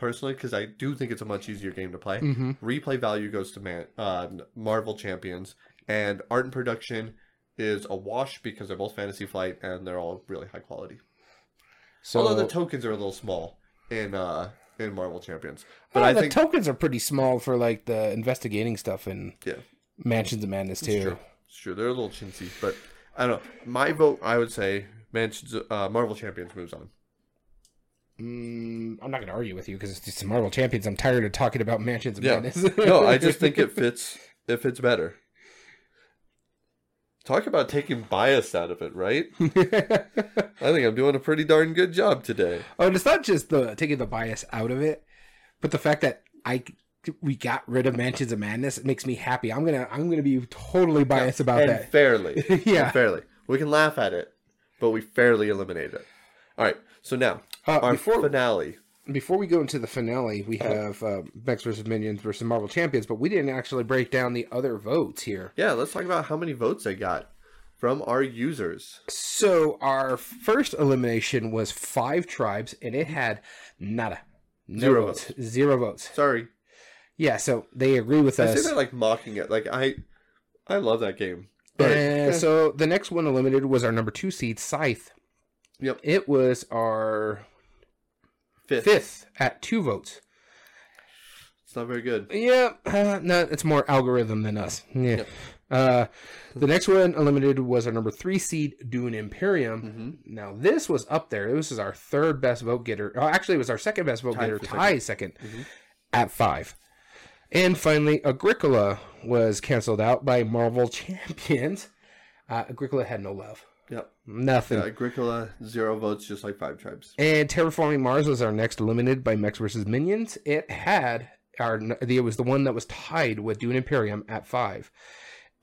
Personally, because I do think it's a much easier game to play. Mm-hmm. Replay value goes to man, uh, Marvel Champions, and art and production is a wash because they're both Fantasy Flight and they're all really high quality. So Although the tokens are a little small in uh, in Marvel Champions, but Well, I the think tokens are pretty small for like the investigating stuff in yeah, Mansions of Madness It's too. true. It's true. They're a little chintzy, but I don't know. My vote, I would say, Mansions, uh, Marvel Champions moves on. Mm, I'm not going to argue with you because it's just Marvel Champions. I'm tired of talking about Mansions of Yeah. Madness. No, I just think it fits. It fits better. Talk about taking bias out of it, right? I think I'm doing a pretty darn good job today. oh, and it's not just the taking the bias out of it, but the fact that I we got rid of Mansions of Madness it makes me happy. I'm gonna I'm gonna be totally biased about and that. fairly. Yeah. And fairly. We can laugh at it, but we fairly eliminate it. All right. So now, Uh, our before finale. before we go into the finale, we have uh, Mechs versus Minions versus Marvel Champions, but we didn't actually break down the other votes here. Yeah, let's talk about how many votes they got from our users. So our first elimination was five tribes, and it had nada, no Zero votes, zero votes. Sorry. Yeah, so they agree with I us. say that like mocking it. Like I, I love that game. Right. And so the next one eliminated was our number two seed, Scythe. Yep. It was our Fifth. fifth at two votes. It's not very good. Yeah, uh, no, it's more algorithm than us. Yeah. Yep. Uh, the next one eliminated was our number three seed, Dune Imperium. Mm-hmm. Now this was up there. This is our third best vote getter. Oh, actually, it was our second best vote Tied getter. for Tie second Mhm. at five. And finally, Agricola was canceled out by Marvel Champions. Uh, Agricola had no love, Yep. nothing. Yeah, Agricola zero votes, just like five tribes. And Terraforming Mars was our next eliminated by Mechs versus Minions. It had our it was the one that was tied with Dune Imperium at five.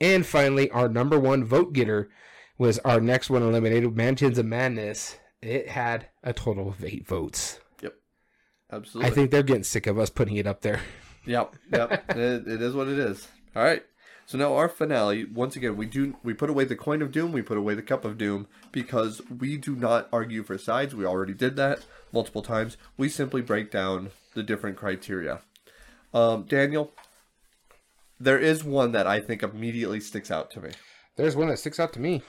And finally, our number one vote getter was our next one eliminated, Mansions of Madness. It had a total of eight votes. Yep. Absolutely. I think they're getting sick of us putting it up there. Yep. Yep. it, it is what it is. All right. So now our finale. Once again, we do we put away the coin of doom. We put away the cup of doom because we do not argue for sides. We already did that multiple times. We simply break down the different criteria. Um, Daniel, there is one that I think immediately sticks out to me. There's one that sticks out to me.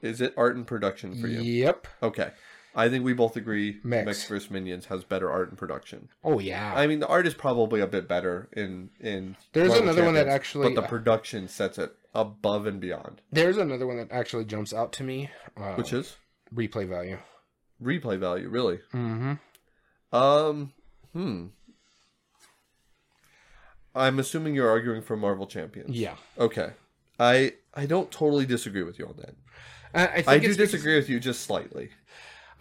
Is it art and production for you? Yep. Okay. I think we both agree Mechs. Mechs vs. Minions has better art and production. Oh yeah. I mean, the art is probably a bit better in in. There's another one that actually- but the production sets it above and beyond. There's another one that actually jumps out to me. Uh, Which is replay value. replay value, really. Mm-hmm. Um, hmm. I'm assuming you're arguing for Marvel Champions. Yeah. Okay. I I don't totally disagree with you on that. I, I, think I do it's because- disagree with you just slightly.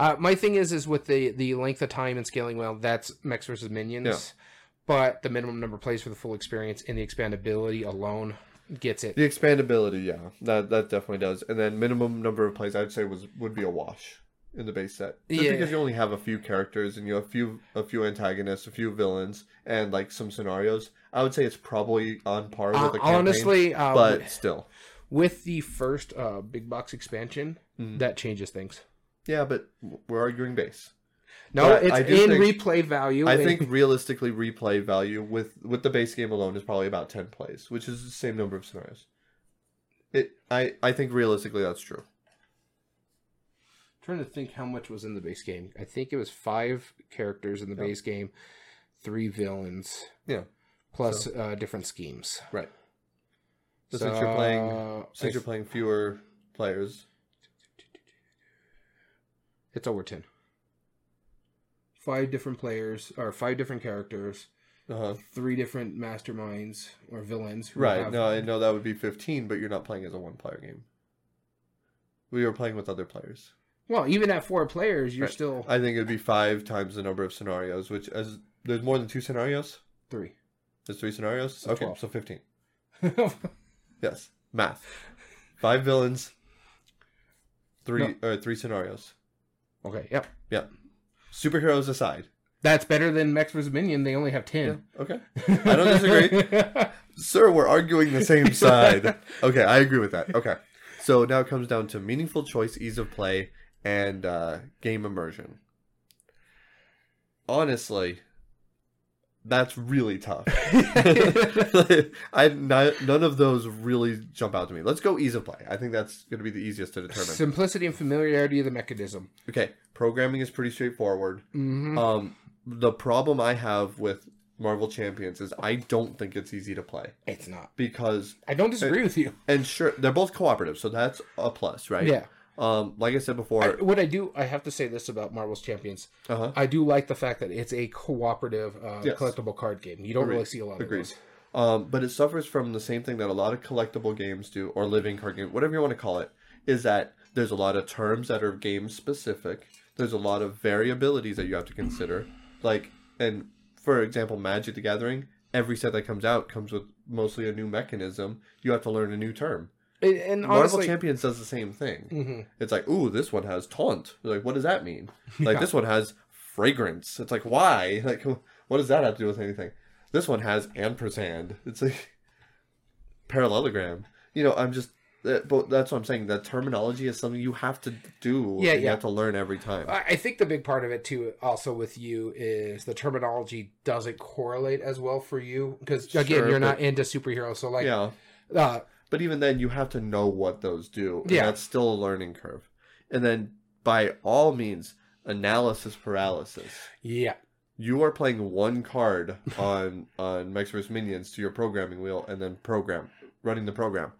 Uh, my thing is, is with the the length of time and scaling well, that's Mechs versus Minions. Yeah. But the minimum number of plays for the full experience and the expandability alone gets it. The expandability, yeah, that that definitely does. And then minimum number of plays, I'd say was would be a wash in the base set, just Yeah. because you only have a few characters and you have a few a few antagonists, a few villains, and like some scenarios. I would say it's probably on par with Uh, the campaign, honestly, uh, but still, with the first uh, big box expansion, Mhm. that changes things. Yeah. But we're arguing base. No, But it's I in think- replay value. I and- think realistically, replay value with with the base game alone is probably about ten plays, which is the same number of scenarios. It, I, I think realistically that's true. trying to think how much was in the base game. I think it was five characters in the Yeah. base game, three villains, Yeah, plus uh, different schemes. right. So since you're playing, since I- you're playing fewer players, It's over 10. Five different players, or five different characters, uh-huh. three different masterminds or villains. who right? have- No, I know that would be fifteen, but you're not playing as a one-player game. We were playing with other players. Well, even at four players, you're Right. still I think it'd be five times the number of scenarios, which as there's more than two scenarios. three. There's three scenarios. So okay, 12. so fifteen. Yes, math. Five villains. Three uh, three scenarios. Okay, yep. Yep. Superheroes aside. That's better than Mechs vs. Minion. They only have ten. Okay. I don't disagree. Sir, we're arguing the same side. Okay, I agree with that. Okay. So now it comes down to meaningful choice, ease of play, and uh, game immersion. Honestly, that's really tough. I not, none of those really jump out to me. Let's go ease of play. I think that's going to be the easiest to determine. Simplicity and familiarity of the mechanism. Okay, programming is pretty straightforward. hmm Um, the problem I have with Marvel Champions is I don't think it's easy to play It's not. because I don't disagree with you. and sure they're both cooperative, so that's a plus, right? Yeah. Um, like I said I, before, what I do, I have to say this about Marvel's Champions. uh huh. I do like the fact that it's a cooperative uh, Yes. collectible card game. You don't Agreed. really see a lot Agreed. of those. Um, but it suffers from the same thing that a lot of collectible games do, or living card game, whatever you want to call it, is that there's a lot of terms that are game specific. There's a lot of variabilities that you have to consider. Like, and for example, Magic the Gathering, every set that comes out comes with mostly a new mechanism. You have to learn a new term. And, and Marvel honestly, Champions does the same thing. Mhm. It's like, ooh, this one has taunt. Like, what does that mean? Like, Yeah. this one has fragrance. It's like, why? Like, what does that have to do with anything? This one has ampersand. It's like parallelogram. You know, I'm just, but that's what I'm saying. That terminology is something you have to do. Yeah, and You yeah. have to learn every time. I I think the big part of it too, also with you, is the terminology doesn't correlate as well for you because again, Sure, you're not into superheroes. So like, yeah. uh, But even then, you have to know what those do. And Yeah. That's still a learning curve. And then, by all means, analysis paralysis. yeah, you are playing one card on on Mechs vs Minions to your programming wheel and then program running the program.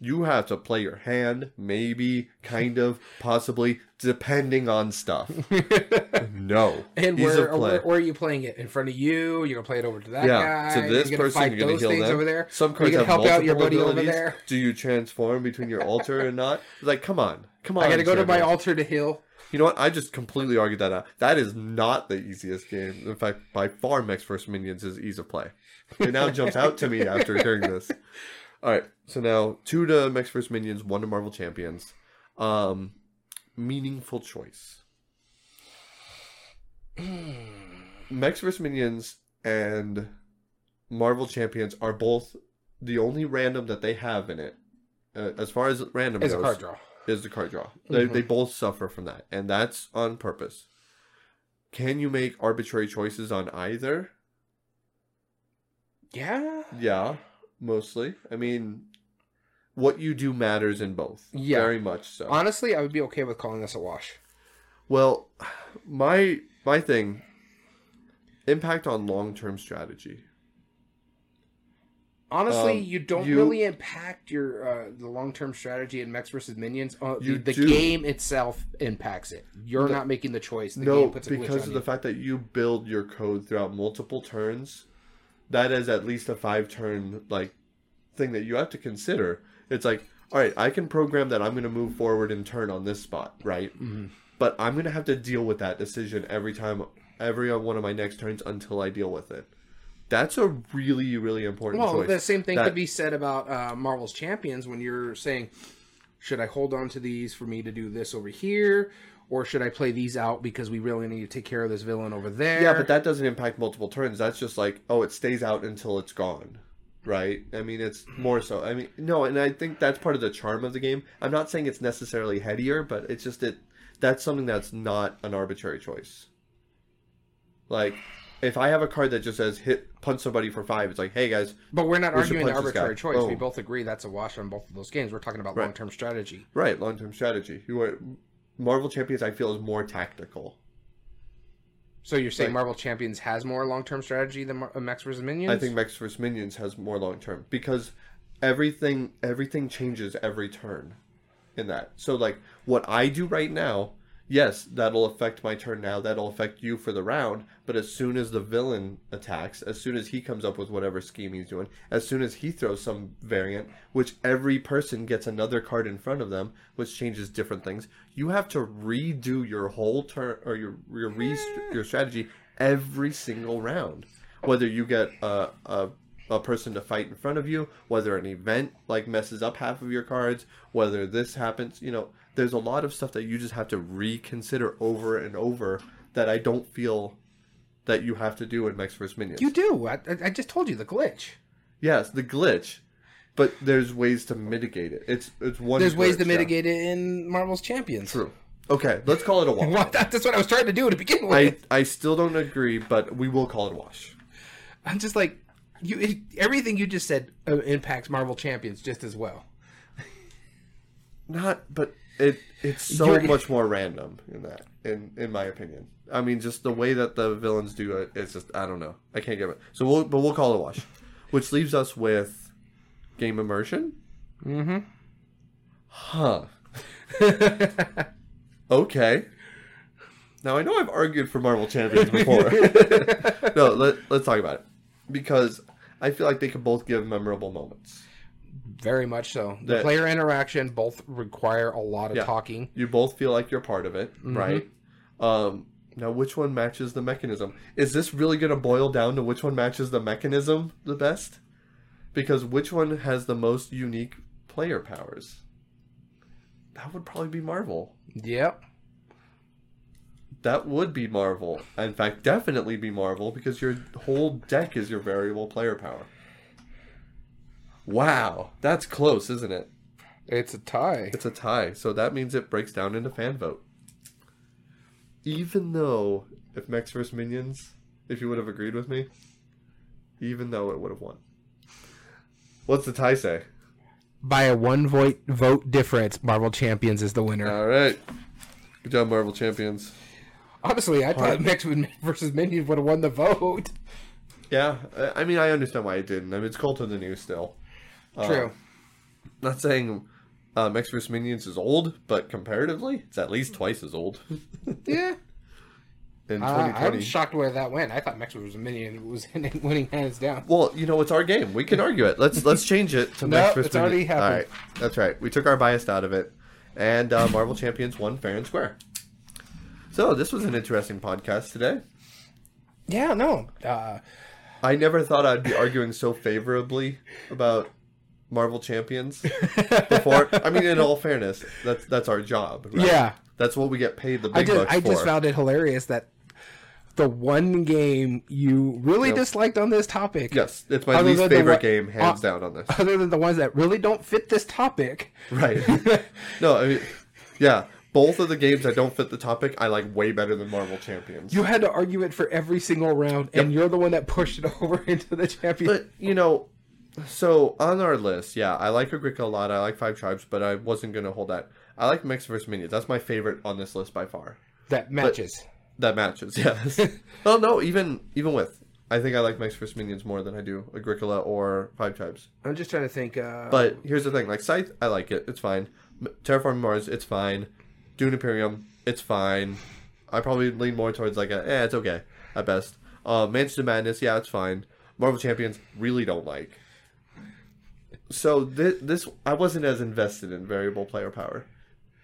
You have to play your hand, maybe, kind of, possibly, depending on stuff. No, and where, where where are you playing it in front of you? You're gonna play it over to that yeah, guy. to this you're person, you're gonna heal them. over there. Some cards you have gonna help out your buddy over there? Do you transform between your altar and not? Like, come on, come on. I gotta go to my altar to heal. You know what? I just completely argued that out. That is not the easiest game. In fact, by far, Mechs vs. Minions is ease of play. It now jumps out to me after hearing this. All right, so now two to Mechs vs. Minions, one to Marvel Champions. Um, meaningful choice. Mechs vs. Minions and Marvel Champions are both the only random that they have in it. Uh, as far as random a goes, card draw. is the card draw. They, Mhm. they both suffer from that, and that's on purpose. Can you make arbitrary choices on either? Yeah. Yeah, mostly. I mean, what you do matters in both. Yeah. very much so. Honestly, I would be okay with calling this a wash. well, my my thing impact on long term strategy. Honestly, Um, you don't you- really impact your uh, the long term strategy in Mechs versus Minions. Uh, You the do. game itself impacts it. You're No- not making the choice. The no, game puts a glitch because of you. the fact that you build your code throughout multiple turns, that is at least a five turn like thing that you have to consider. It's like, all right, I can program that I'm going to move forward and turn on this spot, right? Mhm. But I'm going to have to deal with that decision every time, every one of my next turns until I deal with it. That's a really, really important Well, the same thing That- could be said about uh, Marvel's Champions when you're saying, should I hold on to these for me to do this over here, or should I play these out because we really need to take care of this villain over there? Yeah, but that doesn't impact multiple turns. That's just like, oh, it stays out until it's gone. Right? I mean, it's more so. I mean, no, and I think that's part of the charm of the game. I'm not saying it's necessarily headier, but it's just that that's something that's not an arbitrary choice. Like, if I have a card that just says hit punch somebody for five, it's like, hey guys, But we're not We arguing this arbitrary choice. We oh. both agree that's a wash on both of those games. We're talking about Right. long term strategy. right, long term strategy. You are Marvel Champions. I feel is more tactical. So you're saying Right. Marvel Champions has more long term strategy than Mar- uh, Mechs vs Minions? I think Mechs vs Minions has more long term because everything everything changes every turn in that. So like what I do right now, yes, that'll affect my turn now. That'll affect you for the round. But as soon as the villain attacks, as soon as he comes up with whatever scheme he's doing, as soon as he throws some variant, which every person gets another card in front of them, which changes different things, you have to redo your whole turn or your your re- your strategy every single round. Whether you get a, a a person to fight in front of you, whether an event like messes up half of your cards, whether this happens, you know, there's a lot of stuff that you just have to reconsider over and over that I don't feel that you have to do in Mechs vs Minions. You do. I, I- just told you the glitch. yes, the glitch, but there's ways to mitigate it. It's it's one. There's ways to glitch, yeah. mitigate it in Marvel's Champions. True. Okay, let's call it a wash. Well, that's what I was trying to do to begin with. I I still don't agree, but we will call it a wash. I'm just like you. It, everything you just said uh, impacts Marvel Champions just as well. Not, but it it's so You're- much more random in that, in in my opinion. I mean, just the way that the villains do it, it's just I don't know. I can't get it. So we'll, but we'll call it a wash, which leaves us with game immersion. Mm-hmm. Huh. Okay. Now I know I've argued for Marvel Champions before. no, let, let's talk about it because I feel like they could both give memorable moments. Very much so. The That- player interaction both require a lot of Yeah. talking. You both feel like you're part of it, right? Um, now, which one matches the mechanism? Is this really going to boil down to which one matches the mechanism the best? Because which one has the most unique player powers? That would probably be Marvel. Yep. That would be Marvel. In fact, definitely be Marvel because your whole deck is your variable player power. Wow, that's close, isn't it? It's a tie. It's a tie, so that means it breaks down into fan vote. Even though, if Mechs vs. Minions, if you would have agreed with me, even though it would have won. What's the tie say? By a one vote vote difference, Marvel Champions is the winner. All right. Good job, Marvel Champions. Honestly, I thought Mechs versus Minions would have won the vote. Yeah, I I mean, I understand why it didn't. I mean, it's cult of the new still. Uh, True. Not saying uh, Mechs vs. Minions is old, but comparatively, it's at least twice as old. yeah. In Uh, 2020. I'm shocked where that went. I thought Mechs versus Minions was winning hands down. Well, you know, it's our game. We can argue it. Let's let's change it to No, Mechs vs. it's already Minions. happened. All right, that's right. We took our bias out of it, and uh, Marvel Champions won fair and square. So this was an interesting podcast today. Yeah, no. Uh, I never thought I'd be arguing so favorably about Marvel Champions before. I mean, in all fairness, that's that's our job. right? Yeah. that's what we get paid the I big just bucks I for. just found it hilarious that the one game you really Yep. disliked on this topic, yes, it's my least favorite one- game, hands uh, down on this. other than the ones that really don't fit this topic, Right. no, I mean, yeah, both of the games that don't fit the topic, I like way better than Marvel Champions. you had to argue it for every single round, and you're the one that pushed it over into the champion. But you know, so on our list, yeah, I like Agricola a lot. I like Five Tribes, but I wasn't gonna hold that. I like Mechs vs Minions. That's my favorite on this list by far. that matches. That matches, yes. oh no, even even with, I think I like Mechs vs Minions more than I do Agricola or Five Tribes. I'm just trying to think. Uh, But here's the thing: like Scythe, I like it. It's fine. M- Terraforming Mars, it's fine. Dune Imperium, it's fine. I probably lean more towards like a, eh, it's okay at best. Uh, Mansion of Madness, yeah, it's fine. Marvel Champions, really don't like. So this, this, I wasn't as invested in variable player power,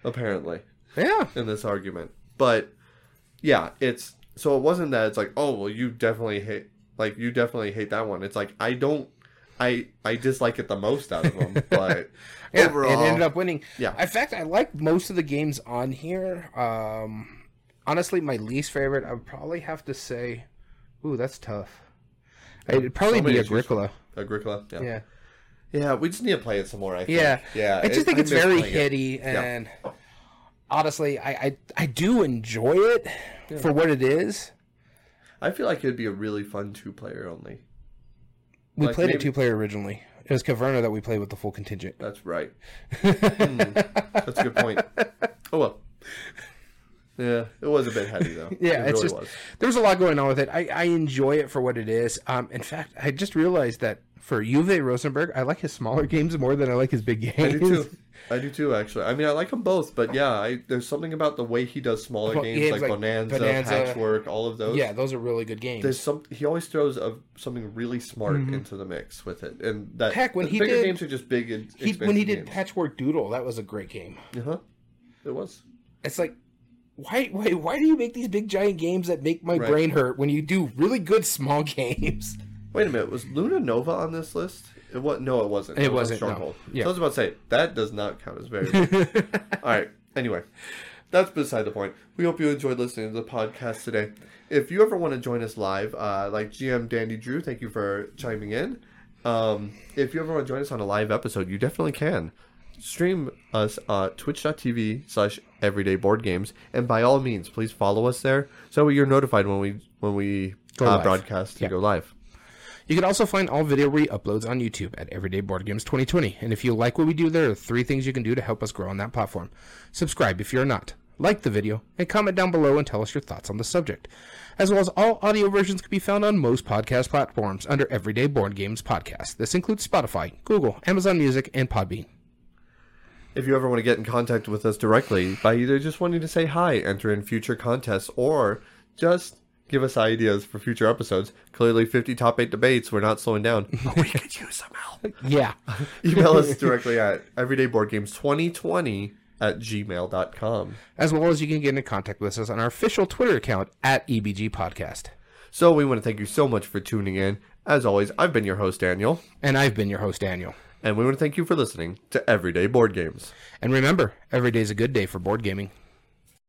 apparently, yeah, in this argument. But yeah, it's so it wasn't that it's like, oh well, you definitely hate, like you definitely hate that one. It's like I don't, I I dislike it the most out of them, but yeah, overall, it ended up winning. Yeah. In fact, I like most of the games on here. Um, honestly, my least favorite, I would probably have to say, ooh, that's tough. It'd probably so be. Agricola. Agricola, yeah. Yeah. Yeah, we just need to play it some more. I think. Yeah, yeah. I just it- think I it's very playing it. hitty, and honestly, I, I I do enjoy it for what it is. I feel like it'd be a really fun two-player only. We Like, played maybe- it two player originally. It was Caverna that we played with the full contingent. That's right. Hmm, that's a good point. Oh well. Yeah, it was a bit heavy though. Yeah, it it's really just was. there's a lot going on with it. I, I enjoy it for what it is. Um, in fact, I just realized that for Uwe Rosenberg, I like his smaller games more than I like his big games. I do too. I do too, actually. I mean, I like them both, but yeah, I, there's something about the way he does smaller Well, games, like, like Bohnanza, Bohnanza. Patchwork, all of those. yeah, those are really good games. There's some. He always throws a, something really smart into the mix with it, and that Mm-hmm. Heck, when the he bigger did- games are just big and he, when he did games. Patchwork Doodle, that was a great game. Uh-huh. It was. It's like, why, why, why do you make these big giant games that make my Right. brain hurt when you do really good small games? Wait a minute, was Luna Nova on this list? It was no, it wasn't. It was on wasn't, no. Yeah. So I was about to say that does not count as very. All right. Anyway, that's beside the point. We hope you enjoyed listening to the podcast today. If you ever want to join us live, uh, like GM Dandy Drew, thank you for chiming in. Um, if you ever want to join us on a live episode, you definitely can. Stream us at twitch.tv slash everyday board games and by all means please follow us there so you're notified when we when we Go uh, broadcast and Yeah. go live You can also find all video re-uploads on YouTube at Everyday Board Games 2020. And if you like what we do, there are three things you can do to help us grow on that platform. Subscribe if you're not. Like the video, and comment down below and tell us your thoughts on the subject. As well as all audio versions can be found on most podcast platforms under Everyday Board Games Podcast. This includes Spotify, Google, Amazon Music, and Podbean. If you ever want to get in contact with us directly by either just wanting to say hi, enter in future contests, or just give us ideas for future episodes, clearly 50 top 8 debates, we're not slowing down. But we could use some help. Yeah. Email us directly at everydayboardgames2020 at gmail.com. As well as you can get in contact with us on our official Twitter account at EBG Podcast. So we want to thank you so much for tuning in. As always, I've been your host, Daniel, And I've been your host, Daniel. And we want to thank you for listening to Everyday Board Games. And remember, every day is a good day for board gaming.